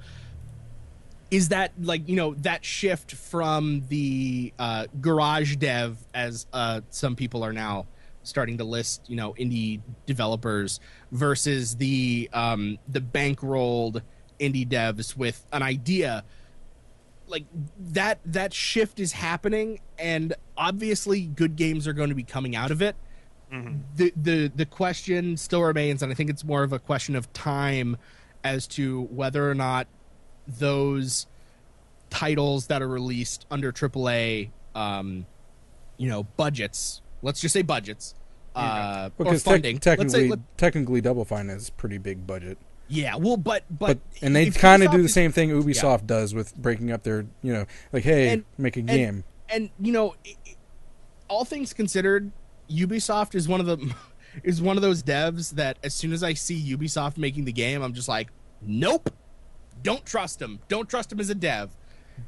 is that like you know that shift from the uh, garage dev as uh, some people are now starting to list you know indie developers versus the um, the bankrolled indie devs with an idea like that that shift is happening and obviously good games are going to be coming out of it Mhm. the the the question still remains and i think it's more of a question of time as to whether or not those titles that are released under AAA um you know budgets let's just say budgets uh or Because tec- funding. Let's say technically, let- technically, Double Fine is pretty big budget, yeah well but but, but and they kind of do the same thing Ubisoft does with breaking up their, you know, like hey, And- make a and- game. and you know all things considered ubisoft is one of the is one of those devs that as soon as i see ubisoft making the game i'm just like nope don't trust him don't trust him as a dev.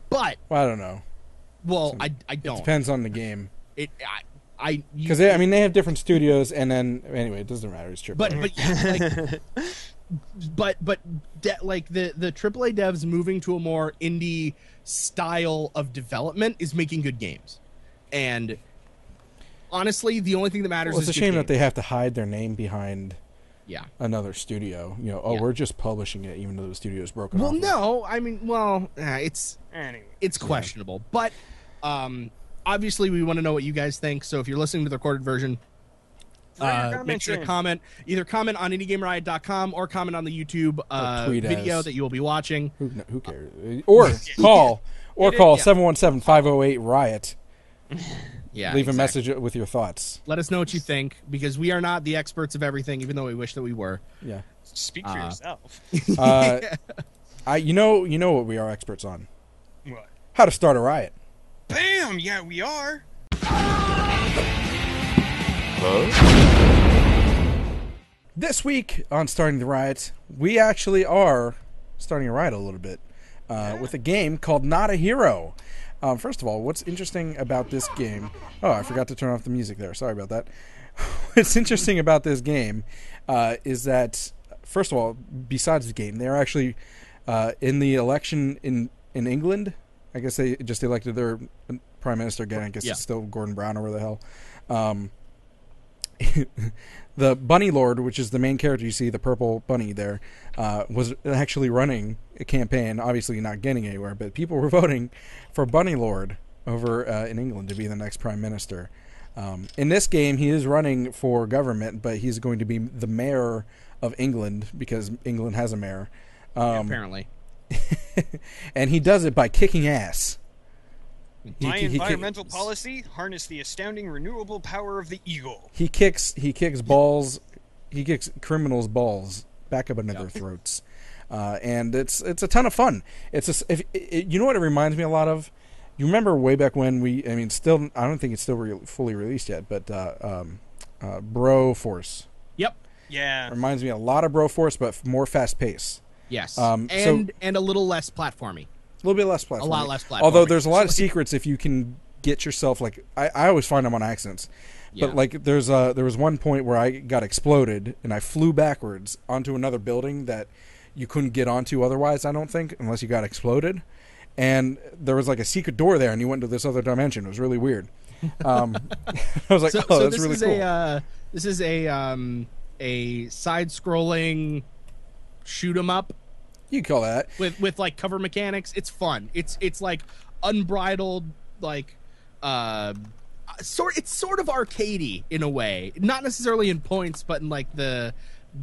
But well, I don't know. well i i don't. Depends on the game. it I, I Because I mean, they have different studios, and then anyway, it doesn't matter. It's true. but but like, but but de- like the the AAA devs moving to a more indie style of development is making good games, and honestly, the only thing that matters Well, it's a is good shame that they have to hide their name behind yeah. another studio. You know, oh, Yeah. we're just publishing it, even though the studio is broken. Well, off. no, I mean, well, it's Anyway, it's questionable, but um, obviously we want to know what you guys think. So if you're listening to the recorded version, uh, make sure to comment. Either comment on IndieGameRiot.com or comment on the YouTube uh, tweet video us. that you will be watching. Who, no, who cares? Or call, or It- call yeah. 717-508 riot. Yeah, Leave a message with your thoughts. Let us know what you think because we are not the experts of everything, even though we wish that we were. Yeah. Speak for Uh, yourself. Uh, I, you know, you know what we are experts on: What? how to start a riot. Bam! Yeah, we are. This week on starting the riot, we actually are starting a riot a little bit uh, with a game called Not a Hero. Um, first of all, what's interesting about this game? Oh, I forgot to turn off the music there. Sorry about that. what's interesting about this game uh, is that, first of all, besides the game, they're actually uh, in the election in in England. I guess they just elected their prime minister again. I guess Yeah. it's still Gordon Brown or where the hell. Um, the bunny lord which is the main character you see the purple bunny there uh, was actually running a campaign obviously not getting anywhere but people were voting for bunny lord over uh, in england to be the next prime minister um, in this game he is running for government but he's going to be the mayor of england because england has a mayor um, apparently. and he does it by kicking ass. My he- he- environmental policy: harness the astounding renewable power of the eagle. he kicks he kicks balls he kicks criminals balls back up into their throats. Uh, and it's it's a ton of fun. It's a if it, you know what it reminds me a lot of? You remember way back when we i mean still i don't think it's still re- fully released yet but uh, um, uh, Broforce Yep. Yeah. reminds me a lot of Broforce but more fast pace Yes. Um, so- and and a little less platformy. a little bit less platform. A lot less platforming. Although there's a lot of So, like- secrets if you can get yourself like I, I always find them on accidents. Yeah. But like there's a there was one point where I got exploded and I flew backwards onto another building that you couldn't get onto otherwise, I don't think, unless you got exploded. And there was like a secret door there and you went to this other dimension. It was really weird. Um, I was like, So, oh, so that's this really is cool. a uh, this is a um, a side-scrolling shoot 'em up you can call that. with with like cover mechanics. It's fun. It's it's like unbridled like uh sort it's sort of arcadey in a way. Not necessarily in points, but in like the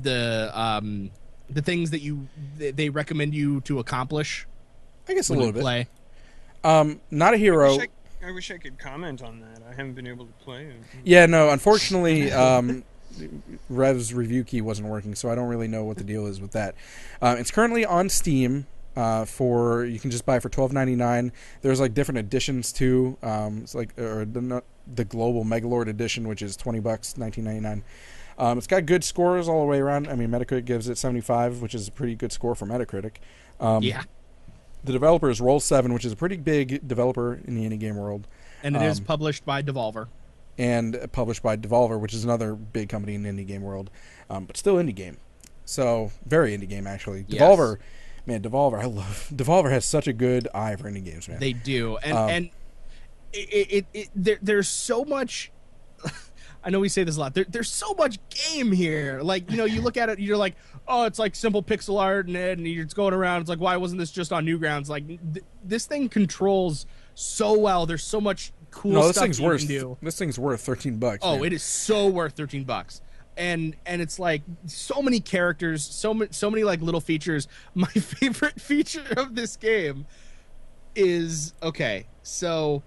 the um the things that you they- they recommend you to accomplish I guess a little bit. play. Um, not a hero. wish I, I wish I could comment on that. I haven't been able to play it. Yeah, no, unfortunately, um, Rev's review key wasn't working, so I don't really know what the deal is with that. Uh, it's currently on Steam uh, for you can just buy for twelve ninety nine. There's like different editions too. Um, it's like or the, the global Megalord edition, which is twenty bucks, nineteen ninety nine. Um, it's got good scores all the way around. I mean, Metacritic gives it seventy five, which is a pretty good score for Metacritic. Um, yeah. The developer is Roll Seven, which is a pretty big developer in the indie game world. And it is um, published by Devolver. And published by Devolver, which is another big company in the indie game world, um, but still indie game. So very indie game actually. Yes. Devolver, man, Devolver, I love Devolver has such a good eye for indie games, man. They do, and Um, and it, it, it there, there's so much. I know we say this a lot. There, there's so much game here. Like you know, you look at it, you're like, oh, it's like simple pixel art, and, and you're just going around. It's like, why wasn't this just on Newgrounds? Like th- this thing controls so well. There's so much cool no, this stuff thing's you worth can do. this thing's worth thirteen bucks. Oh, man. it is so worth thirteen bucks. And and it's like so many characters, so many so many like little features. My favorite feature of this game is okay. So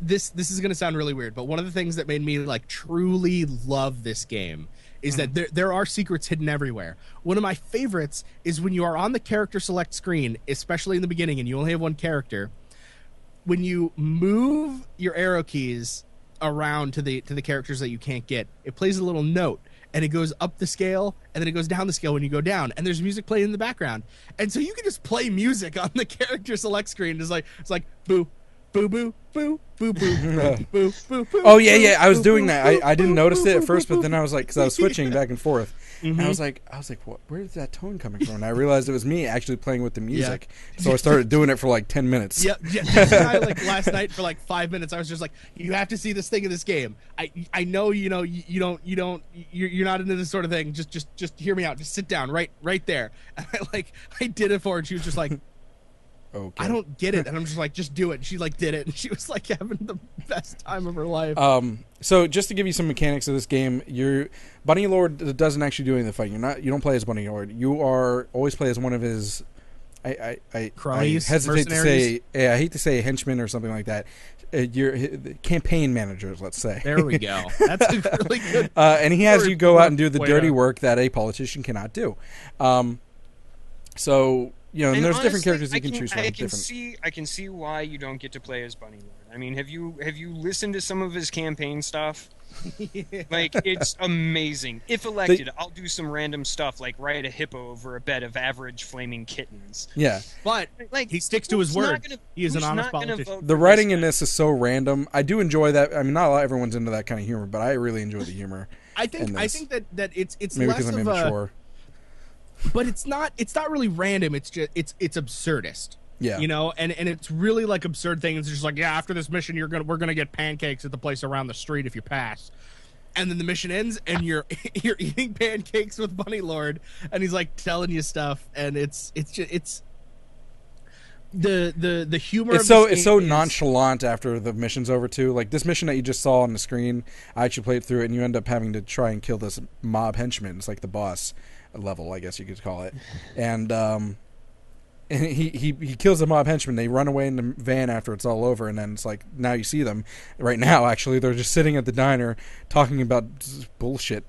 this this is gonna sound really weird, but one of the things that made me like truly love this game is that mm-hmm. there there are secrets hidden everywhere. One of my favorites is when you are on the character select screen, especially in the beginning, and you only have one character when you move your arrow keys around to the to the characters that you can't get, it plays a little note and it goes up the scale and then it goes down the scale when you go down and there's music playing in the background. And so you can just play music on the character select screen. It's like it's like boo boo boo boo boo boo boo boo boo. Oh yeah, yeah. I was doing that. I, I didn't notice it at first, but then I was like, because I was switching back and forth. Mm-hmm. And I mm-hmm. was like, I was like, what? Where is that tone coming from? And I realized it was me actually playing with the music. Yeah. So I started doing it for like ten minutes. Yep. Yeah, like last night for like five minutes, I was just like, you have to see this thing in this game. I I know you know you, you don't you don't you're, you're not into this sort of thing. Just just just hear me out. Just sit down right right there. And I like I did it for her, and she was just like. Okay. "I don't get it," and I'm just like, "Just do it." And she like did it, and she was like having the best time of her life. Um, so just to give you some mechanics of this game, your Bunny Lord doesn't actually do any of the fighting. You're not. You don't play as Bunny Lord. You are always play as one of his. I I, I, I hesitate to say. Yeah, I hate to say henchman or something like that. Uh, your hi- campaign managers, let's say. there we go. That's a really good. Uh, and he has you go out and do the dirty to- work that a politician cannot do. Um, so you know, and, And there's different characters you I can, choose from. I can different. see, I can see why you don't get to play as Bunny Lord. I mean, have you have you listened to some of his campaign stuff? Like, it's amazing. If elected, I'll do some random stuff like ride a hippo over a bed of average flaming kittens. yeah, But Like he sticks to his word. gonna- he is an honest politician. the writing this in this is so random. I do enjoy that. I mean, not a lot everyone's into that kind of humor, but I really enjoy the humor. I think I think that that it's it's Maybe less I'm of a, immature. But it's not it's not really random. It's just it's it's absurdist. Yeah. you know, and and it's really like absurd things. It's just like, yeah, after this mission, you're gonna we're gonna get pancakes at the place around the street if you pass. And then the mission ends, and you're you're eating pancakes with Bunny Lord, and he's like telling you stuff, and it's it's just it's the the the humor. It's of so it's so is- nonchalant after the mission's over too. Like this mission that you just saw on the screen, I actually played through it, and you end up having to try and kill this mob henchman. It's like the boss level, I guess you could call it. And um, and he he he kills the mob henchman. They run away in the van after it's all over, and then it's like now you see them right now. Actually, they're just sitting at the diner talking about bullshit.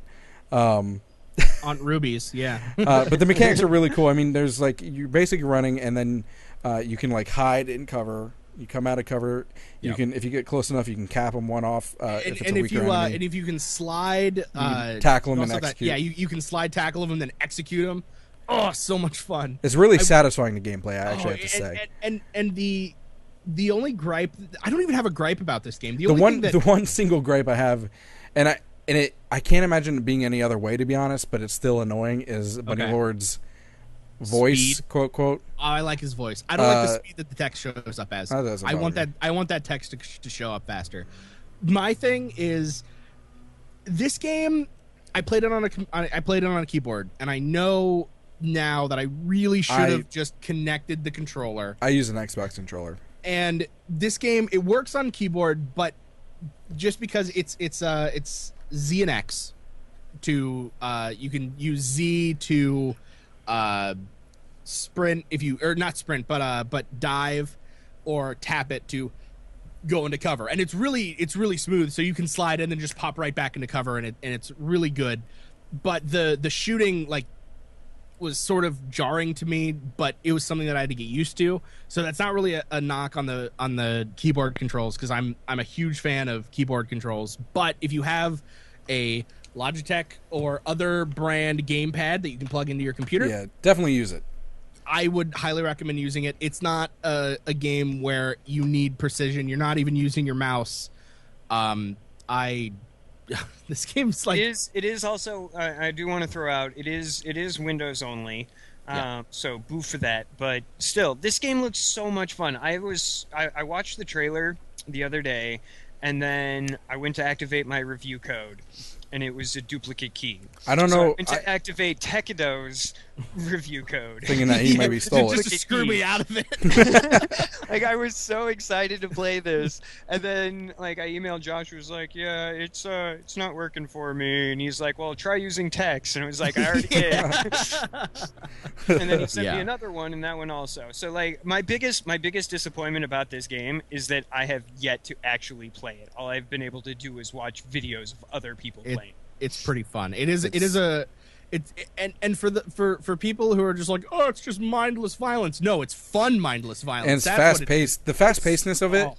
Um, Aunt Ruby's, yeah. uh, but the mechanics are really cool. I mean, there's like you're basically running, and then uh, you can like hide in cover. You come out of cover. You Yep. can, if you get close enough, you can cap them one off. Uh, and, if and if you uh, and if you can slide, uh, tackle 'em you and have that- execute. yeah, you, you can slide tackle them and then execute them. Oh, so much fun! it's really I- satisfying the gameplay. I actually Oh, have to and, say. and, and and the the only gripe I don't even have a gripe about this game. The, the only one that the one single gripe I have, and I and it I can't imagine it being any other way to be honest, but it's still annoying. Is Bunny Okay. Lord's voice Speed. quote quote. oh, I like his voice. I don't like Uh, the speed that the text shows up as. I want that. I want that text to, to show up faster. My thing is this game. I played it on a I I played it on a keyboard, and I know now that I really should I- have just connected the controller. I use an Xbox controller. and this game it works on keyboard but just because it's it's uh it's z and x to uh you can use z to uh sprint if you or not sprint but uh but dive or tap it to go into cover and it's really it's really smooth so you can slide and just pop right back into cover and it and it's really good but the the shooting like was sort of jarring to me, but it was something that I had to get used to. So that's not really a, a knock on the on the keyboard controls because I'm I'm a huge fan of keyboard controls. But if you have a Logitech or other brand gamepad that you can plug into your computer, Yeah, definitely use it. I would highly recommend using it. It's not a, a game where you need precision. You're not even using your mouse. Um, I this game's like it is. It is also. I I do want to throw out. It is. It is Windows only. Yeah. Um, so boo for that. But still, this game looks so much fun. I was. I, I watched the trailer the other day, and then I went to activate my review code, and it was a duplicate key. I don't So know. went to activate Tekido's review code. thinking that he Yeah, maybe stole just it. to screw me out of it. like I was so excited to play this, and then like I emailed Josh, who was like, "Yeah, it's uh, it's not working for me," and he's like, "Well, try using text," and I was like, "I already did." and then he sent Yeah. me another one, and that one also. So like my biggest my biggest disappointment about this game is that I have yet to actually play it. All I've been able to do is watch videos of other people It- playing. It's pretty fun. It is. It It's- a. It's and and for the for for people who are just like, oh, it's just mindless violence. No, it's fun mindless violence. and it's That's fast it- paced. The fast pacedness of it Oh.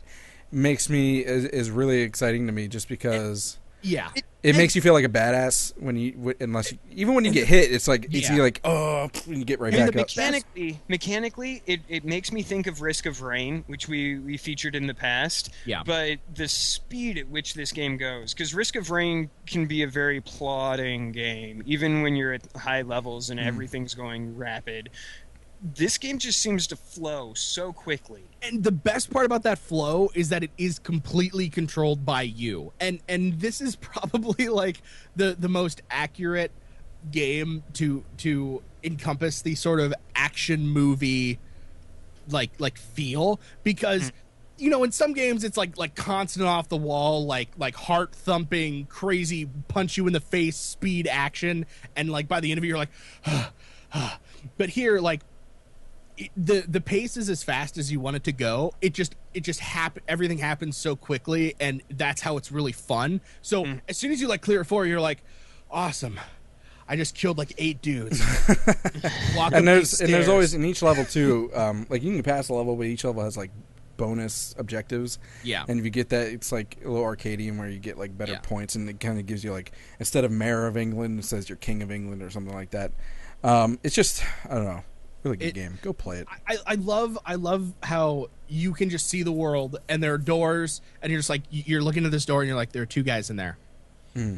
makes me is, is really exciting to me, just because yeah. It makes you feel like a badass when you, w- unless you, even when you get hit, it's like it's Yeah. like oh, and you get right And back the up. mechanically, mechanically, it, it makes me think of Risk of Rain, which we, we featured in the past. Yeah. But the speed at which this game goes, because Risk of Rain can be a very plodding game, even when you're at high levels and everything's going rapid. This game just seems to flow so quickly. And the best part about that flow is that it is completely controlled by you. And and this is probably like the the most accurate game to to encompass the sort of action movie like like feel because hmm. you know in some games it's like like constant off the wall like like heart thumping crazy punch you in the face speed action and like by the end of it you're like but here like it- the the pace is as fast as you want it to go. It just it just happen everything happens so quickly, and that's how it's really fun. So as soon as you like clear four, you're like, awesome. I just killed like eight dudes. And there's and there's always in each level too. Um, like you can pass a level, but each level has like bonus objectives. Yeah. And if you get that, it's like a little arcadian where you get like better Yeah. points, and it kind of gives you like instead of mayor of England, it says you're king of England or something like that. Um, it's just I don't know, really good It- game. Go play it. I, I love I love how you can just see the world and there are doors and you're just like you're looking at this door and you're like there are two guys in there. Hmm.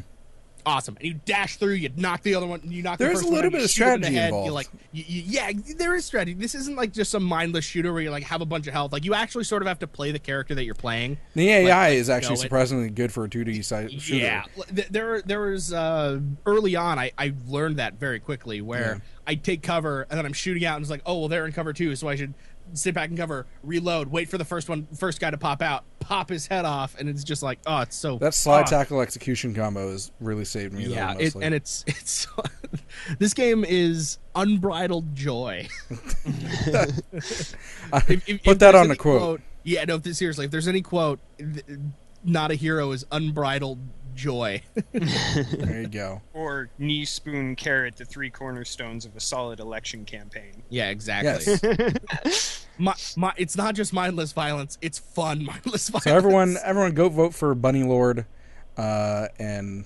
Awesome, and you dash through. You knock the other one. You knock. There's the first a little out, bit of him in the strategy head, involved. You like, you, you- yeah, there is strategy. This isn't like just some mindless shooter where you like have a bunch of health. Like you actually sort of have to play the character that you're playing. The AI like, is actually know it. surprisingly good for a 2D side shooter. Yeah, there there was uh, early on. I, I learned that very quickly where Yeah. I take cover and then I'm shooting out and it's like, oh well, they're in cover too, so I should sit back and cover, reload, wait for the first one, first guy to pop out, pop his head off, and it's just like, oh, it's so That slide tackle execution combo has really saved me. Yeah, though, it, and it's it's this game is unbridled joy. If- if- if Put that on any the quote. Yeah, no, seriously, if there's any quote, th- not a hero is unbridled joy. there you go. Or knee spoon carrot, the three cornerstones of a solid election campaign. yeah, exactly. Yes. My, my, it's not just mindless violence; it's fun mindless violence. So everyone, everyone, go vote for Bunny Lord, uh, and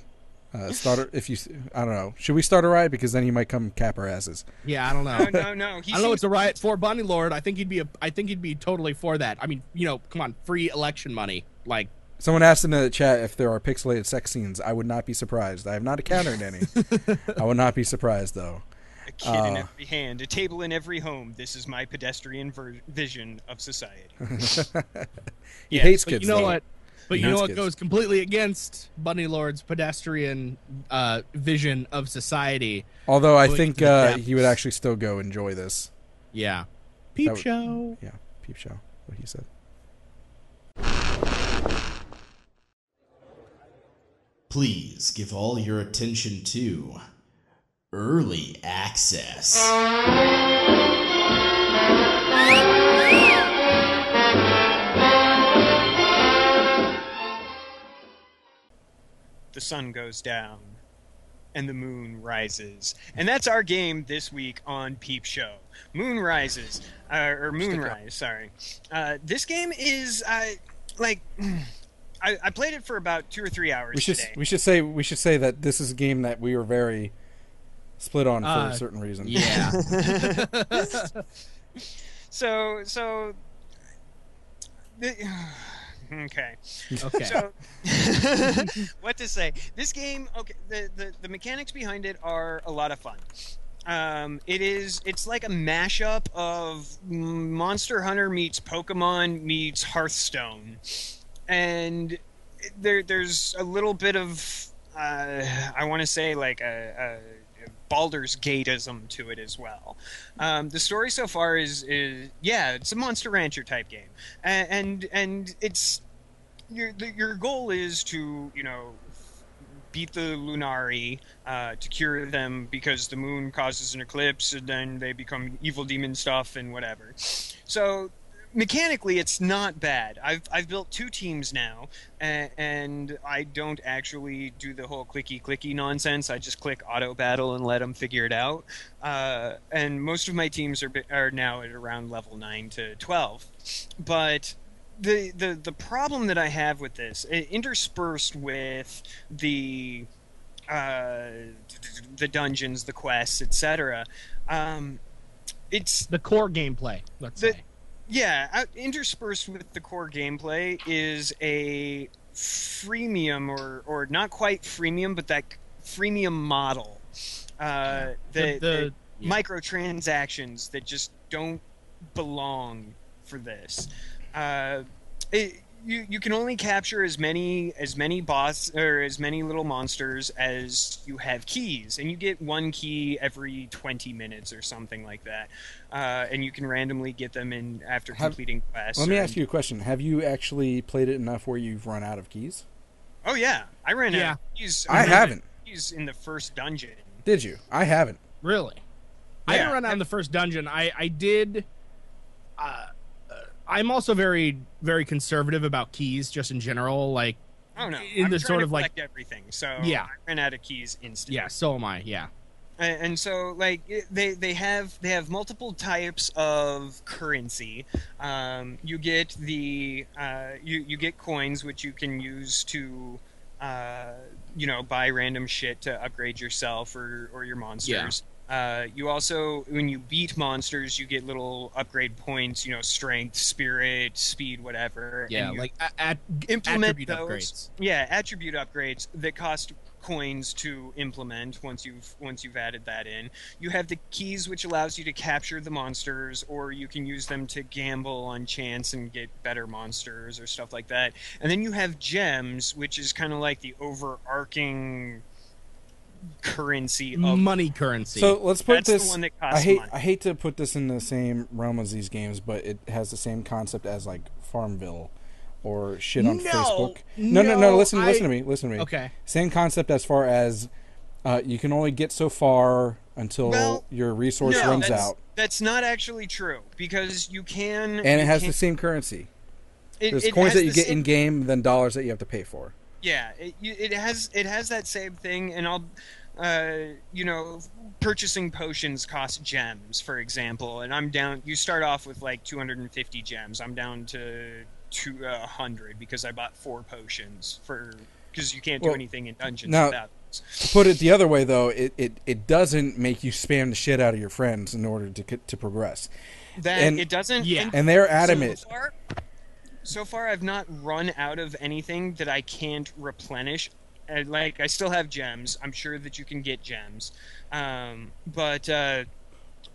uh, start. If you, I don't know, should we start a riot because then he might come cap our asses. yeah, I don't know. No, no, no. He I don't know. It's a riot for Bunny Lord. I think he'd be. A, I think he'd be totally for that. I mean, you know, come on, free election money. Like, Someone asked in the chat if there are pixelated sex scenes. I would not be surprised. I have not encountered any. I would not be surprised though. a kid in uh, every hand, a table in every home. This is my pedestrian ver- vision of society. He Yeah, hates but kids. you know though. what? But He you know what kids. goes completely against Bunny Lord's pedestrian uh, vision of society. Although I think uh, he would actually still go enjoy this. Yeah. Peep would- show. Yeah, peep show. What he said. Please give all your attention to early access. the sun goes down and the moon rises. And that's our game this week on Peep Show. Moon rises, uh, or Moonrise, sorry. Uh, this game is uh, like I, I played it for about two or three hours We should today. we should say we should say that this is a game that we were very split on for Uh, a certain reason. Yeah. So so. The, okay. okay. So, what to say? This game, okay, the, the the mechanics behind it are a lot of fun. Um, it is it's like a mashup of Monster Hunter meets Pokemon meets Hearthstone, and there there's a little bit of uh, I want to say like a, a Baldur's Gateism to it as well. Um, the story so far is is yeah, it's a Monster Rancher type game, and and, it's your your goal is to you know beat the Lunari uh, to cure them because the moon causes an eclipse and then they become evil demon stuff and whatever. So mechanically, it's not bad. I've I've built two teams now, and, and I don't actually do the whole clicky clicky nonsense. I just click auto battle and let them figure it out. Uh, and most of my teams are are now at around level nine to twelve, but the, the the problem that I have with this, interspersed with the uh, the dungeons, the quests, etc. Um, it's The core gameplay, let's The- say. Yeah, uh, interspersed with the core gameplay is a freemium or or not quite freemium, but that freemium model. Uh, The- the, the- the microtransactions that just don't belong for this. Uh, it, you you can only capture as many as many boss or as many little monsters as you have keys, and you get one key every twenty minutes or something like that. Uh, and you can randomly get them in after Have- completing quests. Let me ask you a question. Have you actually played it enough where you've run out of keys? Oh yeah, I ran Yeah. out. of keys. I ran out of haven't. Keys in the first dungeon. Did you? I haven't. Really? I Yeah. didn't run out in the first dungeon. I I did. Uh, I'm also very very conservative about keys, just in general. Like, Oh no, In I'm the sort of, like- everything. So Yeah. I ran out of keys instantly. yeah, so am I. Yeah. and, and so like they they have they have multiple types of currency. Um, you get the uh, you you get coins which you can use to uh, you know buy random shit to upgrade yourself or or your monsters. Uh, you also, when you beat monsters, you get little upgrade points. You know, strength, spirit, speed, whatever. Yeah, like at, implement attribute those. upgrades. Yeah, attribute upgrades that cost coins to implement once you've once you've added that in. You have the keys which allows you to capture the monsters or you can use them to gamble on chance and get better monsters or stuff like that. And then you have gems which is kind of like the overarching currency of money currency. So let's put That's the this. one that I hate. money. I hate to put this in the same realm as these games, but it has the same concept as like Farmville or shit on No, Facebook. No, no, no. no, Listen, I- listen to me. Listen to me. okay. Same concept as far as uh, you can only get so far until Well, your resource No, runs that's, out, That's not actually true because you can and it has can- the same currency. it- There's it coins that you get same- in game, then dollars that you have to pay for. Yeah, it, it has it has that same thing, and I'll, uh, you know, purchasing potions cost gems, for example, and I'm down. You start off with like 250 gems. I'm down to two uh, hundred because I bought four potions for because you can't do Well, anything in dungeons now- without. To put it the other way, though, it, it, it doesn't make you spam the shit out of your friends in order to to progress. That and- it doesn't. Yeah. And they're adamant. So far, so far, I've not run out of anything that I can't replenish. And, like I still have gems. I'm sure that you can get gems, um, but uh,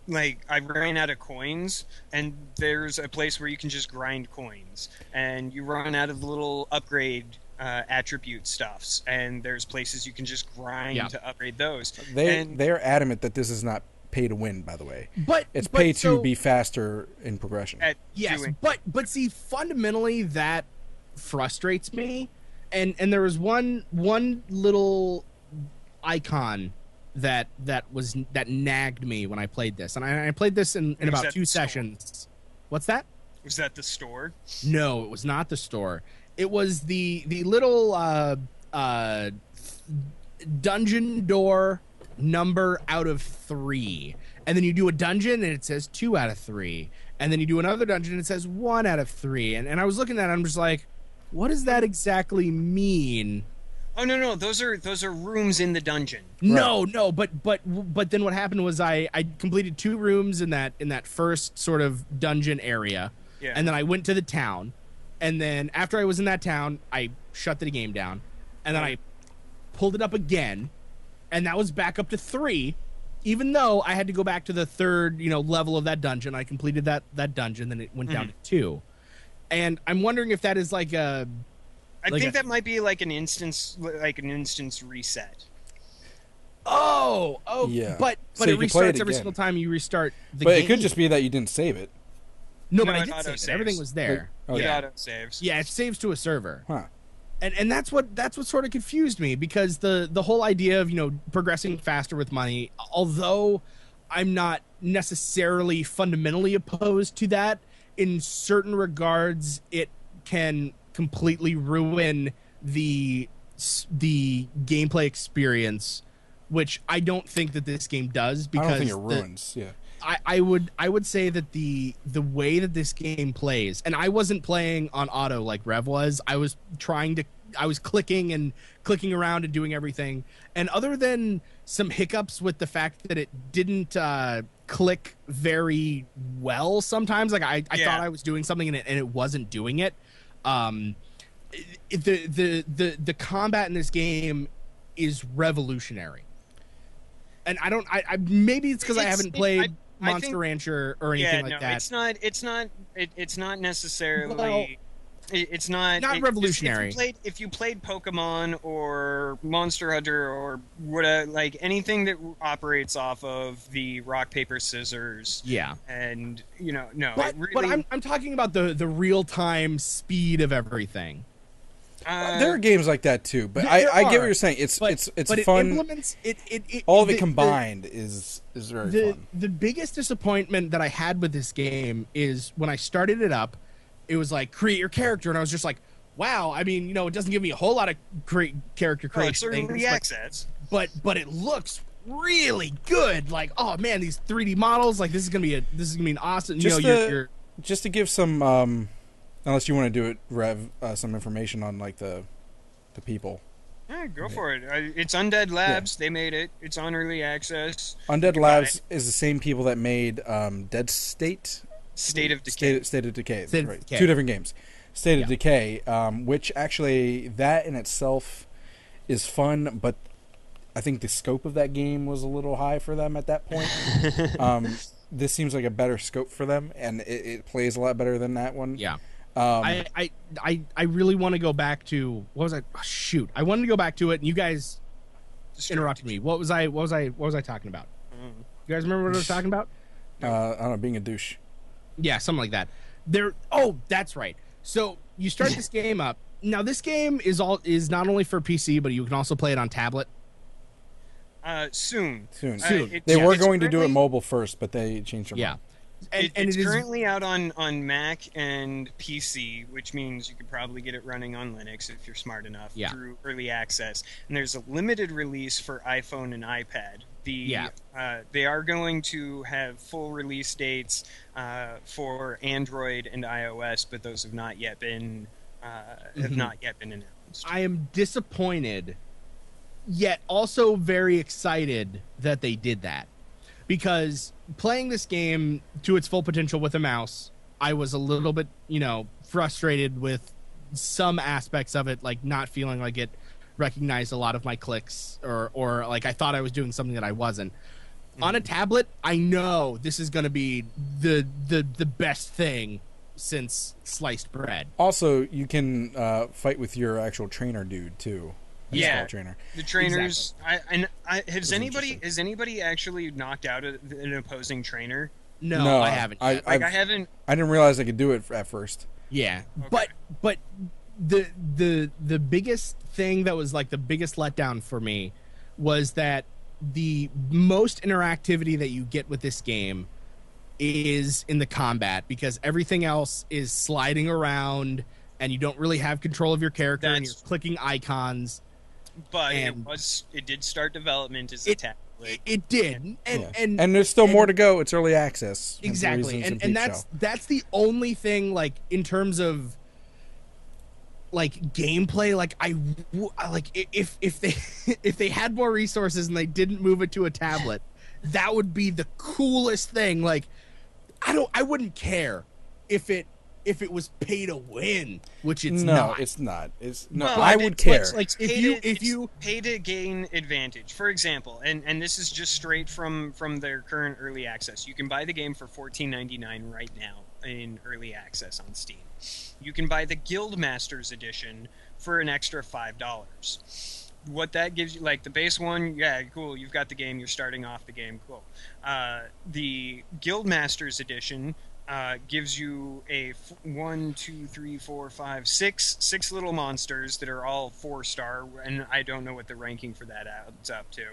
like I ran out of coins, and there's a place where you can just grind coins, and you run out of little upgrade. Uh, attribute stuffs, and there's places you can just grind Yeah. to upgrade those. They and they're adamant that this is not pay to win. By the way, but it's but pay so- to be faster in progression. at Yes, doing, but but see, fundamentally that frustrates me. And and there was one one little icon that that was that nagged me when I played this, and I, I played this in, in about two the store? sessions. What's that? was that the store? No, it was not the store. It was the the little uh, uh, dungeon door number out of three, and then you do a dungeon and it says two out of three, and then you do another dungeon and it says one out of three, and, and I was looking at it, I'm just like, what does that exactly mean? Oh no no those are those are rooms in the dungeon. No, no, but but but then what happened was I I completed two rooms in that in that first sort of dungeon area, Yeah. and then I went to the town, and then after I was in that town, I shut the game down, and then I pulled it up again, and that was back up to three, even though I had to go back to the third you know level of that dungeon. I completed that that dungeon, then it went down hmm. to two, and I'm wondering if that is like a I Like think a- that might be like an instance, like an instance reset. oh oh Yeah. but but you it can play it restarts every single time you restart the but game. it could just be that you didn't save it. No, No, but I it did save it. Everything was there. Oh, It yeah. auto saves. Yeah, it saves to a server. Huh. And and that's what that's what sort of confused me because the the whole idea of, you know, progressing faster with money, although I'm not necessarily fundamentally opposed to that, in certain regards it can completely ruin the the gameplay experience which I don't think that this game does I because don't think it the- yeah. I, I would I would say that the the way that this game plays, and I wasn't playing on auto like Rev was. I was trying to I was clicking and clicking around and doing everything. And other than some hiccups with the fact that it didn't uh, click very well sometimes, like I, I Yeah. thought I was doing something and it, and it wasn't doing it. Um, it- the the the the combat in this game is revolutionary. And I don't. I, I maybe it's because I haven't played I- I Monster think- Rancher or anything yeah, like no, that. it's not. It's not. It, it's not necessarily. Well, it- it's not not it- revolutionary. If you, played, if you played Pokemon or Monster Hunter or what, like anything that operates off of the rock paper scissors, yeah, and you know, no, but, really. but I'm I'm talking about the the real time speed of everything. Uh, there are games like that too, but I, I get what you're saying. It's But it's it's but fun. It implements it. It, it All of it the- the- combined is is very the fun. the biggest disappointment that I had with this game is when I started it up, it was like create your character, and I was just like, wow. I mean, you know, it doesn't give me a whole lot of cre- character it's creation things, early but- but but it looks really good. Like, oh man, these 3D models, like this is gonna be a this is gonna be an awesome. Just you know, the- you're, you're Just to give some, um, unless you want to do it, Rev, uh, some information on like the the people. Yeah, go for it. Uh, It's Undead Labs. They made it. It's on early access. Undead Labs is the same people that made um, Dead State, State of Decay. State, State of Decay, State of? Decay. Two different games. State of Decay, um, which actually that in itself is fun, but I think the scope of that game was a little high for them at that point. um, this seems like a better scope for them, and it, it plays a lot better than that one. yeah. Um, I, I I I really want to go back to what was I? Oh, shoot, I wanted to go back to it, and you guys interrupted me. What was I? What was I? What was I talking about? You guys remember what I was talking about? uh, I don't know, being a douche. Yeah, something like that. There. Oh, that's right. So you start this game up. Now this game is all is not only for PC, but you can also play it on tablet. Uh, soon. Soon. Uh, Soon. it's- They yeah, were it's going to do it mobile first, but they changed their Yeah, mind. And, it- and it's it is currently out on, on Mac and PC, which means you could probably get it running on Linux if you're smart enough Yeah. through early access. And there's a limited release for iPhone and iPad. The Yeah. uh, they are going to have full release dates uh, for Android and iOS, but those have not yet been uh, have Mhm. not yet been announced. I am disappointed, yet also very excited that they did that. Because playing this game to its full potential with a mouse, I was a little bit, you know, frustrated with some aspects of it, like not feeling like it recognized a lot of my clicks or or like I thought I was doing something that I wasn't. On a tablet, I know this is going to be the the the best thing since sliced bread. Also, you can uh, fight with your actual trainer dude too. High Yeah. trainer. The trainers. I, and I, has was anybody has anybody actually knocked out a, an opposing trainer? No, No, I haven't. I- Like I've- I haven't. I didn't realize I could do it at first. Yeah, but but the the the biggest thing that was like the biggest letdown for me was that the most interactivity that you get with this game is in the combat because everything else is sliding around and you don't really have control of your character and you're clicking icons. But it was it did start development as a It- tablet. It, it did, and Yeah. and and there's still and- more to go. It's early access. Exactly and, and that's show. that's the only thing like in terms of like gameplay like I like if if they if they had more resources and they didn't move it to a tablet that would be the coolest thing like i don't i wouldn't care if it if it was pay to win which it's no, not it's not. It's no. Well, I would it's care. like- like if you to- if you pay to gain advantage. For example, and and this is just straight from from their current early access. You can buy the game for fourteen ninety nine right now in early access on Steam. You can buy the Guild Masters edition for an extra five dollars. What that gives you, like the base one, yeah, cool. You've got the game. You're starting off the game, cool. Uh, the Guild Masters edition uh, gives you a f- one, two, three, four, five, six, six little monsters that are all four star, and I don't know what the ranking for that adds up to.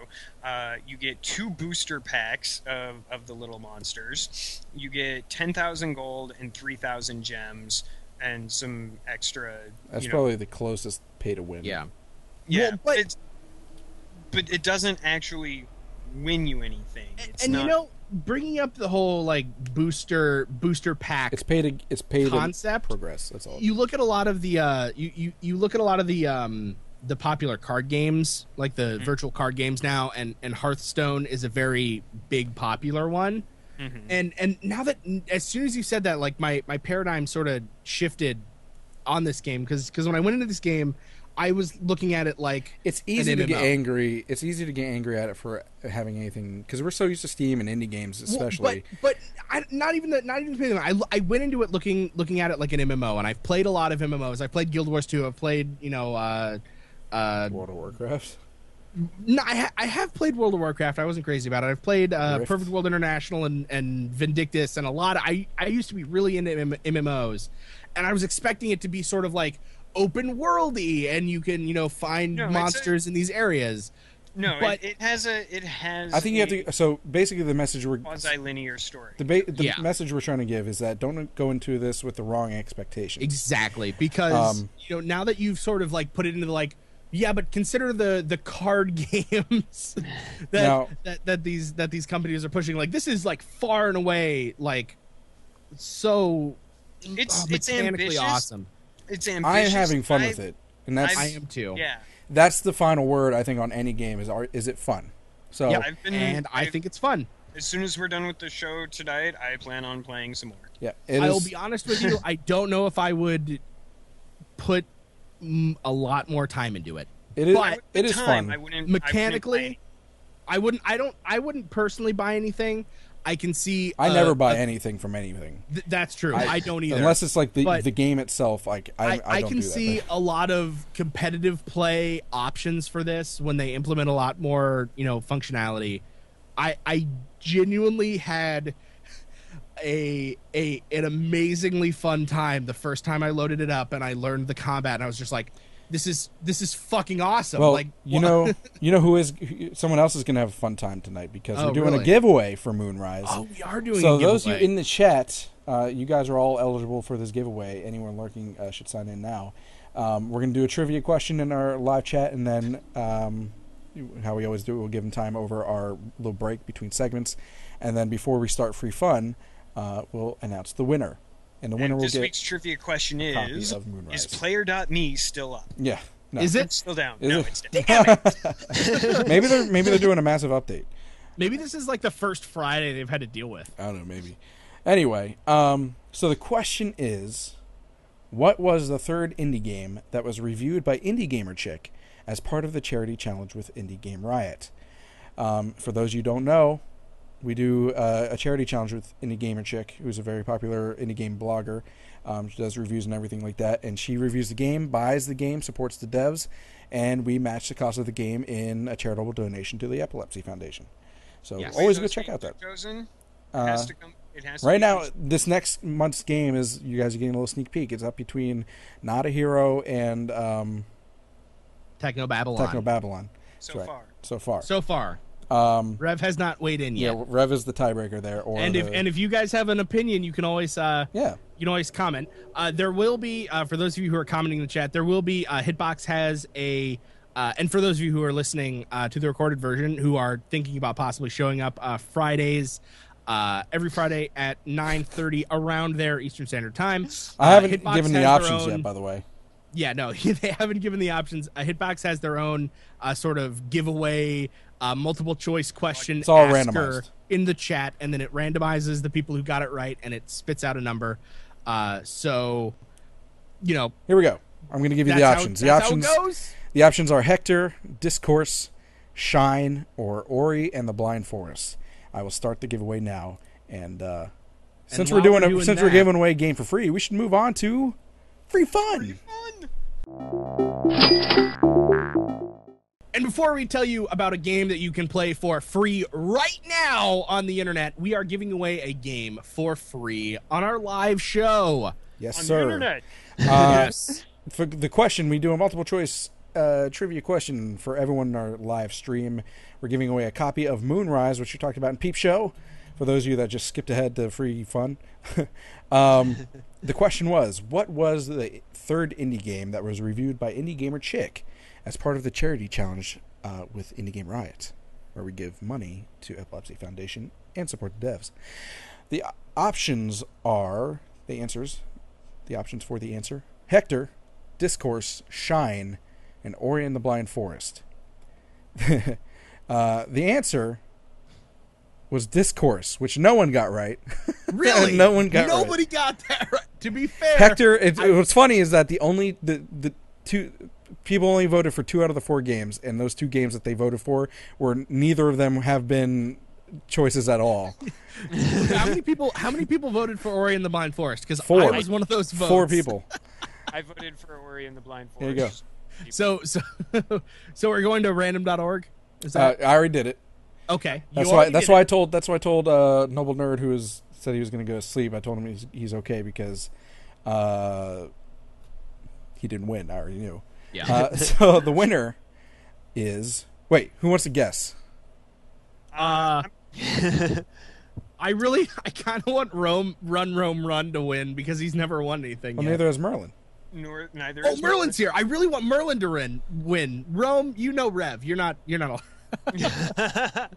Uh, you get two booster packs of, of the little monsters. You get ten thousand gold and three thousand gems, and some extra. That's you know, probably the closest pay to win. yeah yeah, Well, but- it's, but it doesn't actually win you anything. It's and not, you know bringing up the whole like booster booster pack It's paid. To, it's paid Concept? progress. That's all. you look at a lot of the uh you, you you look at a lot of the um the popular card games like the virtual card games now and and hearthstone is a very big popular one Mhm. and and now that as soon as you said that like my my paradigm sort of shifted on this game because because when i went into this game i was looking at it like It's easy an to get angry. It's easy to get angry at it for having anything because we're so used to Steam and indie games, Well, especially. but but I, not even that. Not even playing them. I, I went into it looking looking at it like an MMO, and I've played a lot of MMOs. I've played Guild Wars 2. I've played you know. uh uh, World of Warcraft. no, I, ha- I have played World of Warcraft. I wasn't crazy about it. I've played uh, Perfect World International and, and Vindictus and a lot. Of, I I used to be really into M- MMOs, and I was expecting it to be sort of like open worldy, and you can you know find No, it's a- monsters in these areas. No, But- it, it has a it has. I think you have to. So basically, the message we're quasi-linear story. the, ba- the Yeah. message we're trying to give is that don't go into this with the wrong expectations. Exactly, because Um, you know now that you've sort of like put it into the like, yeah, but consider the the card games that, Now- that that these that these companies are pushing. Like this is like far and away like so It's oh, it's mechanically ambitious. awesome. It's I am having fun I- with it, and that's I am too. Yeah, that's the final word I think on any game is are, is it fun? So Yep. I've been- and I I've- think it's fun. as soon as we're done with the show tonight, I plan on playing some more. yeah, it I will is- be honest with you. I don't know if I would put a lot more time into it. it is but it The is time, fun. I wouldn't Mechanically, I wouldn't I wouldn't. I don't. I wouldn't personally buy anything. I can see. I uh, never buy a- anything from anything. th- that's true. I, don't either. Unless it's like the But- the game itself. Like I, I, I, I can see thing. a lot of competitive play options for this when they implement a lot more, you know, functionality. I I genuinely had a a an amazingly fun time the first time I loaded it up and I learned the combat and I was just like, this is this is fucking awesome. Well, like you know, you know who is someone else is going to have a fun time tonight because Oh, we're doing a giveaway for Moonrise. oh, we are doing. A giveaway. So those you in the chat, uh, you guys are all eligible for this giveaway. Anyone lurking uh, should sign in now. Um, we're going to do a trivia question in our live chat, and then um, how we always do, it, we'll give them time over our little break between segments, and then before we start free fun, uh, we'll announce the winner, and the winner And will this get week's trivia question is: of Is player.me still up? yeah. No. is It's it? still down. Is no, it? it's down. maybe they're maybe they're doing a massive update. Maybe this is like the first Friday they've had to deal with. I don't know, maybe. Anyway, um, so the question is, what was the third indie game that was reviewed by Indie Gamer Chick as part of the charity challenge with Indie Game Riot? Um, for those you don't know, we do uh, a charity challenge with Indie Gamer Chick, who's a very popular indie game blogger. Um, she does reviews and everything like that, and she reviews the game, buys the game, supports the devs, and we match the cost of the game in a charitable donation to the Epilepsy Foundation. So Yes. always Those go check out that. Chosen, Uh, has to come. It has Right now, chosen. this next month's game is you guys are getting a little sneak peek. It's up between Not a Hero and um, Technobabylon. Techno Babylon so right. far. so far. so far, Um, Rev has not weighed in yet. yeah. Rev is the tiebreaker there. Or and if the- and if you guys have an opinion, you can always uh, yeah, you can always comment. Uh, there will be uh, for those of you who are commenting in the chat, there will be uh, Hitbox has a. Uh, and for those of you who are listening uh, to the recorded version, who are thinking about possibly showing up uh, Fridays, uh, every Friday at nine thirty around there Eastern Standard Time. I uh, haven't Hitbox given the options own- yet. By the way, yeah, no, they haven't given the options. Uh, Hitbox has their own uh, sort of giveaway, uh, multiple choice question It's all asker randomized. in the chat, and then it randomizes the people who got it right, and it spits out a number. Uh, so, you know, here we go. I'm going to give you the how, options. the options. how it goes. The options are Hector, Discourse, Shine, or Ori and the Blind Forest. I will start the giveaway now, and uh, since we're doing, we're a, doing since we're giving away a game for free, we should move on to free fun. And before we tell you about a game that you can play for free right now on the internet, we are giving away a game for free on our live show. Yes, On sir. the internet. Uh, yes. for the question, we do a multiple choice uh, trivia question for everyone in our live stream. We're giving away a copy of Moonrise, which you talked about in Peep Show. For those of you that just skipped ahead to free fun, um, the question was: What was the third indie game that was reviewed by Indie Gamer Chick as part of the charity challenge uh, with Indie Game Riot, where we give money to Epilepsy Foundation and support the devs. The options are the answers. The options for the answer: Hector, Discourse, Shine, and Ori and the Blind Forest. uh, the answer was Discourse, which no one got right. Really? no one got right. Nobody got that right. To be fair, Hector, it, what's funny is that the only the the two people only voted for two out of the four games, and those two games that they voted for were neither of them have been choices at all. how many people? How many people voted for Ori and the Blind Forest? Because I was one of those votes. Four people. I voted for Ori and the Blind Forest. There you Forest. So so so we're going to random.org. Is Uh, that I already did it. okay? That's You why. That's did why I told. That's why I told uh, Noble Nerd, who was said he was going to go to sleep. I told him he's he's okay because uh, he didn't win. I already knew. Yeah. Uh, so the winner is. Wait, who wants to guess? Uh, I really, I kind of want Rome, Run, Rome, Run to win because he's never won anything Well, yet. neither has Merlin. Nor, neither oh, is Merlin's here. I really want Merlin to win. Win. Rome, you know Rev. You're not. You're not.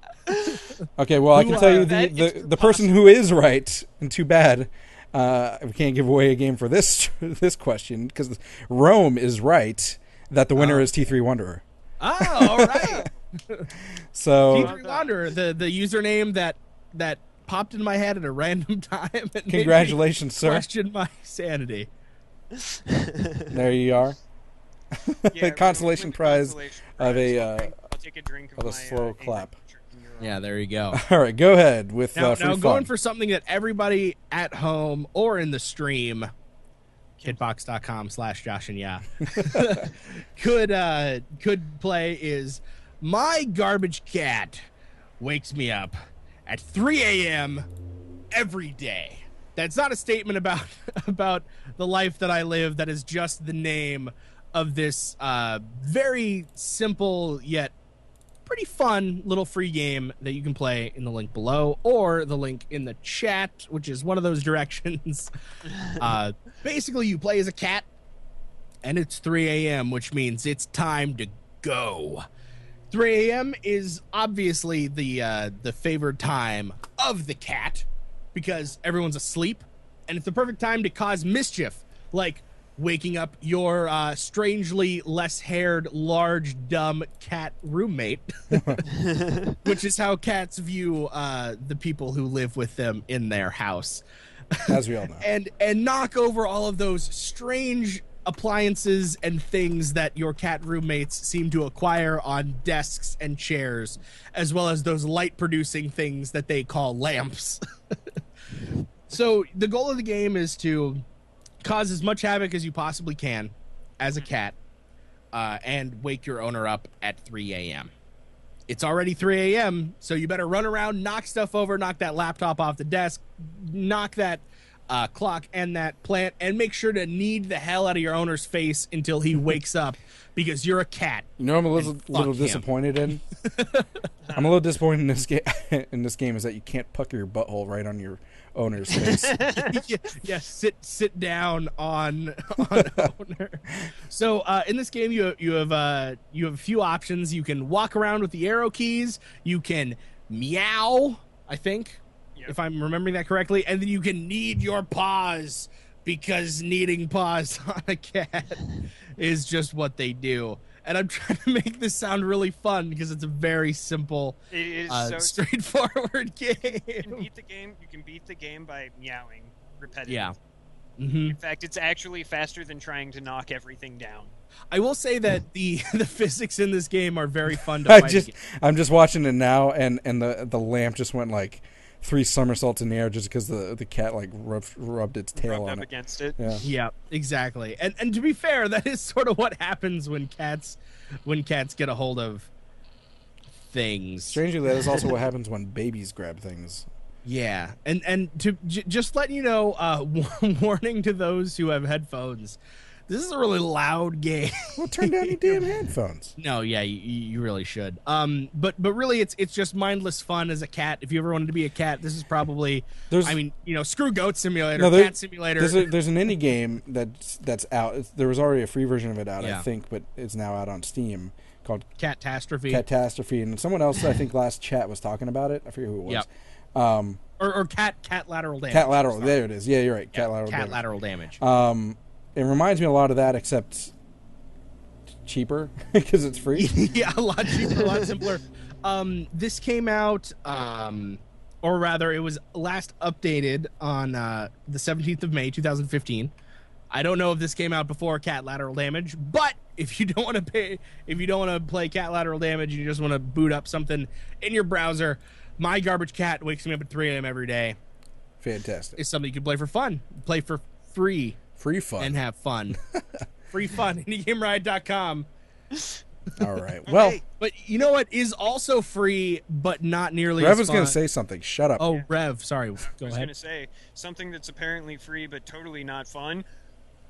Okay, well, I can tell you the that the, the person who is right, and too bad uh, we can't give away a game for this this question because Rome is right that the winner is T three Wanderer. Oh, all right. So T3 Wanderer, the the username that that popped in my head at a random time. And made me congratulations, sir. Question my sanity. There you are. Yeah, Consolation prize consolation of prize. a, I'll uh, I'll take a drink of, of a my, slow uh, clap. Yeah, there you go. All right, go ahead with Now, uh, free now fun. going for something that everybody at home or in the stream, hitbox.com slash Josh and yeah, could uh could play is my garbage cat wakes me up at 3 a.m. every day. That's not a statement about about the life that I live. That is just the name of this uh, very simple yet pretty fun little free game that you can play in the link below or the link in the chat, which is one of those directions. uh, basically, you play as a cat, and it's 3 a.m., which means it's time to go. 3 a.m. is obviously the uh, the favored time of the cat because everyone's asleep, and it's the perfect time to cause mischief, like waking up your uh, strangely less haired, large, dumb cat roommate, which is how cats view uh, the people who live with them in their house as we all know. and and knock over all of those strange appliances and things that your cat roommates seem to acquire on desks and chairs as well as those light producing things that they call lamps so the goal of the game is to cause as much havoc as you possibly can as a cat uh, and wake your owner up at 3 a.m it's already 3 a.m., so you better run around, knock stuff over, knock that laptop off the desk, knock that uh, clock and that plant, and make sure to knead the hell out of your owner's face until he wakes up because you're a cat. You know, I'm a little, little disappointed in. I'm a little disappointed in this game. in this game is that you can't pucker your butthole right on your owner's face. yeah, yeah, sit sit down on on owner. So uh, in this game, you you have uh, you have a few options. You can walk around with the arrow keys. You can meow. I think, Yep. if I'm remembering that correctly, and then you can knead your paws because kneading paws on a cat is just what they do. And I'm trying to make this sound really fun because it's a very simple, It is uh, so straightforward you can beat the game. You can beat the game by meowing repetitively. Yeah. hmm In fact, it's actually faster than trying to knock everything down. I will say that the the physics in this game are very fun to I just, against. I'm just watching it now, and and the the lamp just went like three somersaults in the air just because the the cat like rubbed, rubbed its tail Rubbed on up it. against it. Yeah. Yeah, exactly. And and to be fair, that is sort of what happens when cats when cats get a hold of things. Strangely, that is also what happens when babies grab things. Yeah, and and to j- just letting you know, uh, warning to those who have headphones. This is a really loud game. Well, turn down your damn headphones. No, yeah, you, you really should. Um, but but really, it's it's just mindless fun as a cat. If you ever wanted to be a cat, this is probably. There's- I mean, you know, screw Goat Simulator, No, there- Cat Simulator. There's a, there's an indie game that's that's out. There was already a free version of it out, Yeah. I think, but it's now out on Steam called Catastrophe. Catastrophe. And someone else, I think, last chat was talking about it. I forget who it was. Yep. Um, or, or cat Catlateral Damage. cat lateral. There it is. Yeah, you're right. Cat lateral. cat damage. lateral damage. Um, it reminds me a lot of that, except cheaper because it's free. yeah, a lot cheaper, a lot simpler. Um, this came out, um, or rather, it was last updated on uh, the 17th of May, 2015. I don't know if this came out before Catlateral Damage, but if you don't want to pay, if you don't want to play Catlateral Damage, and you just want to boot up something in your browser, my garbage cat wakes me up at 3 a.m. every day. Fantastic. It's something you can play for fun, play for free, Free fun. and have fun. free fun. IndieGameRiot.com. All right. Well, But you know what is also free, but not nearly. Rev as was going to say something. Shut up. Oh, Rev, sorry. Go I was going to say something that's apparently free but totally not fun.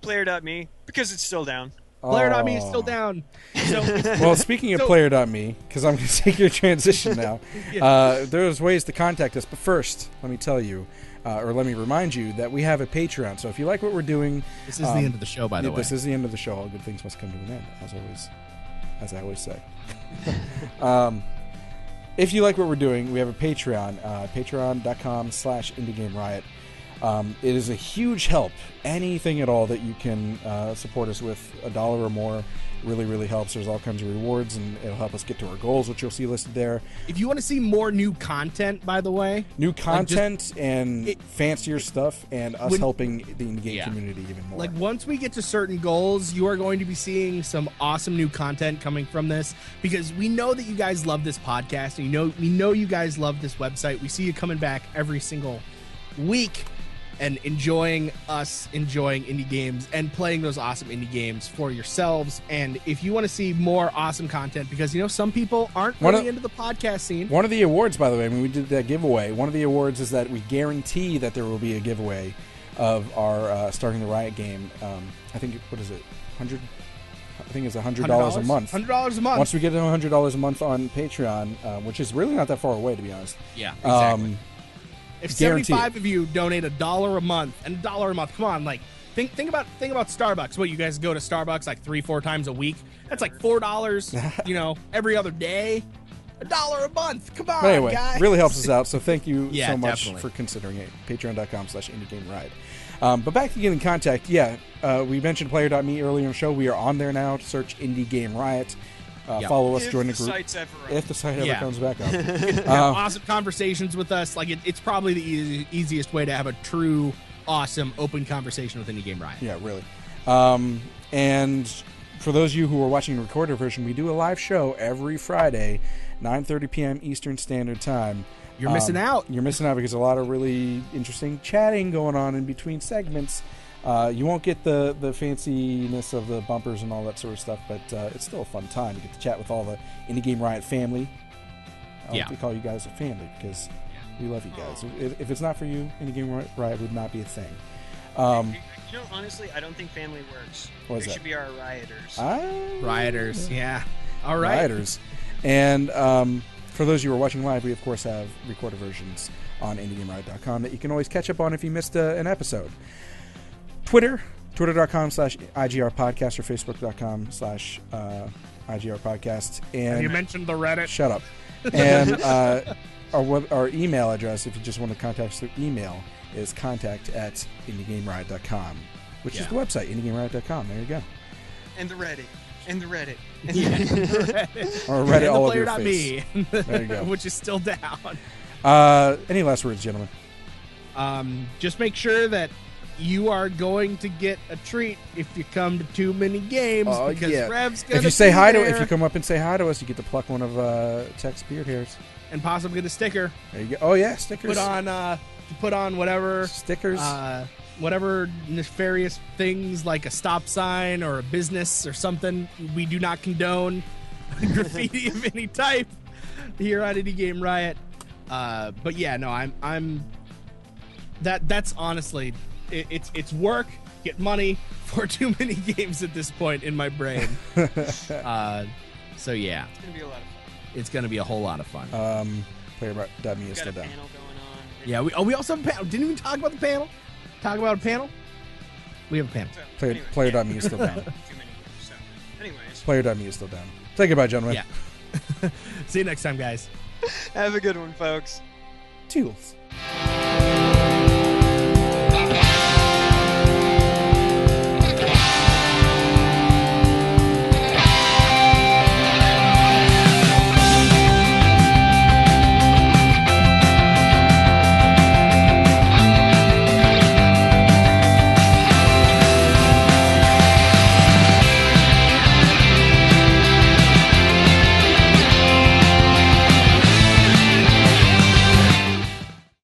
Player.me because it's still down. Player.me is Oh. still down. So Well, speaking of So- player.me, because I'm going to take your transition now, uh, there's ways to contact us. But first, let me tell you, uh, or let me remind you, that we have a Patreon. So if you like what we're doing, this is um, the end of the show, by the yeah, way. This is the end of the show. All good things must come to an end, as always, as I always say. um, if you like what we're doing, we have a Patreon, uh, patreon.com slash IndieGameRiot. Um, it is a huge help. Anything at all that you can uh, support us with, a dollar or more, really, really helps. There's all kinds of rewards, and it'll help us get to our goals, which you'll see listed there. if you want to see more new content, by the way, New just- content and it- fancier stuff, and us When- helping the game Yeah. community even more. like once we get to certain goals, you are going to be seeing some awesome new content coming from this because we know that you guys love this podcast and you know we know you guys love this website. We see you coming back every single week and enjoying us enjoying indie games and playing those awesome indie games for yourselves. And if you want to see more awesome content because you know some people aren't One really of- into the podcast scene. One of the awards, by the way, when we did that giveaway, one of the awards is that we guarantee that there will be a giveaway of our uh, starting the riot game. Um, I think what is it, hundred? I think it's hundred dollars a month. Hundred dollars a month. Once we get to hundred dollars a month on Patreon, uh, which is really not that far away, to be honest. yeah, exactly. Um, if guaranteed. 75 of you donate a dollar a month and a dollar a month come on like think think about think about starbucks what you guys go to starbucks like three four times a week that's like four dollars you know every other day a dollar a month come on but anyway, guys really helps us out. So thank you Yeah, so much definitely. for considering it. Patreon.com slash indie game riot. Um, but back to getting in contact, yeah, uh, we mentioned player.me earlier in the show. We are on there now. To search Indie Game Riot. Uh, Yeah. Follow us, if join the the group. site's ever if the site ever Yeah. comes back up. have Uh, awesome conversations with us like it, it's probably the easy, easiest way to have a true awesome open conversation with indie game riot Yeah, really. Um, and for those of you who are watching the recorded version, we do a live show every Friday, 9:30 p.m. Eastern Standard Time. You're missing out. You're missing out because a lot of really interesting chatting going on in between segments. Uh, you won't get the the fanciness of the bumpers and all that sort of stuff, but uh, it's still a fun time to get to chat with all the Indie Game Riot family. I like Yeah. to call you guys a family because we love you guys. If, if it's not for you, Indie Game Riot would not be a thing. Um, You know, honestly, I don't think family works. What is they that? should be our rioters. Ah, rioters yeah all right rioters. And um, for those of you who are watching live, we of course have recorded versions on IndieGameRiot.com that you can always catch up on if you missed uh, an episode. Twitter, twitter.com slash IGR podcast or facebook.com slash uh, IGR podcast. And you mentioned the reddit shut up. And uh, our, web, our email address, if you just want to contact us through email, is contact at IndieGameRiot.com, which is the website, IndieGameRiot.com. There you go. and the Reddit. And the Reddit. And the Reddit. Or Reddit And all the over your face. player.me, There you go. which is still down Uh, any last words, gentlemen? Um, just make sure that you are going to get a treat if you come to too many games Oh, because yeah. Rev's gonna If you say hi to, if you come up and say hi to us, you get to pluck one of uh, Tech's beard hairs. and possibly get a sticker, There you go. Oh yeah, stickers. put on uh, put on whatever stickers. uh, whatever nefarious things like a stop sign or a business or something. We do not condone graffiti of any type here on Indie Game Riot. Uh, but yeah, no, I'm I'm that that's honestly it, it's it's work, get money for too many games at this point in my brain. uh, so yeah, It's gonna be a lot of fun. it's gonna be a whole lot of fun. um, player.me is Got still a down. going on. yeah, we oh we also have a panel. Didn't even talk about the panel. Talk about a panel. We have a panel. So, Player, anyway, player.me yeah. is still down. Too many years, so. Anyways, Player.me is still down. Say goodbye, gentlemen. Yeah. See you next time, guys. have a good one, folks. Toodles.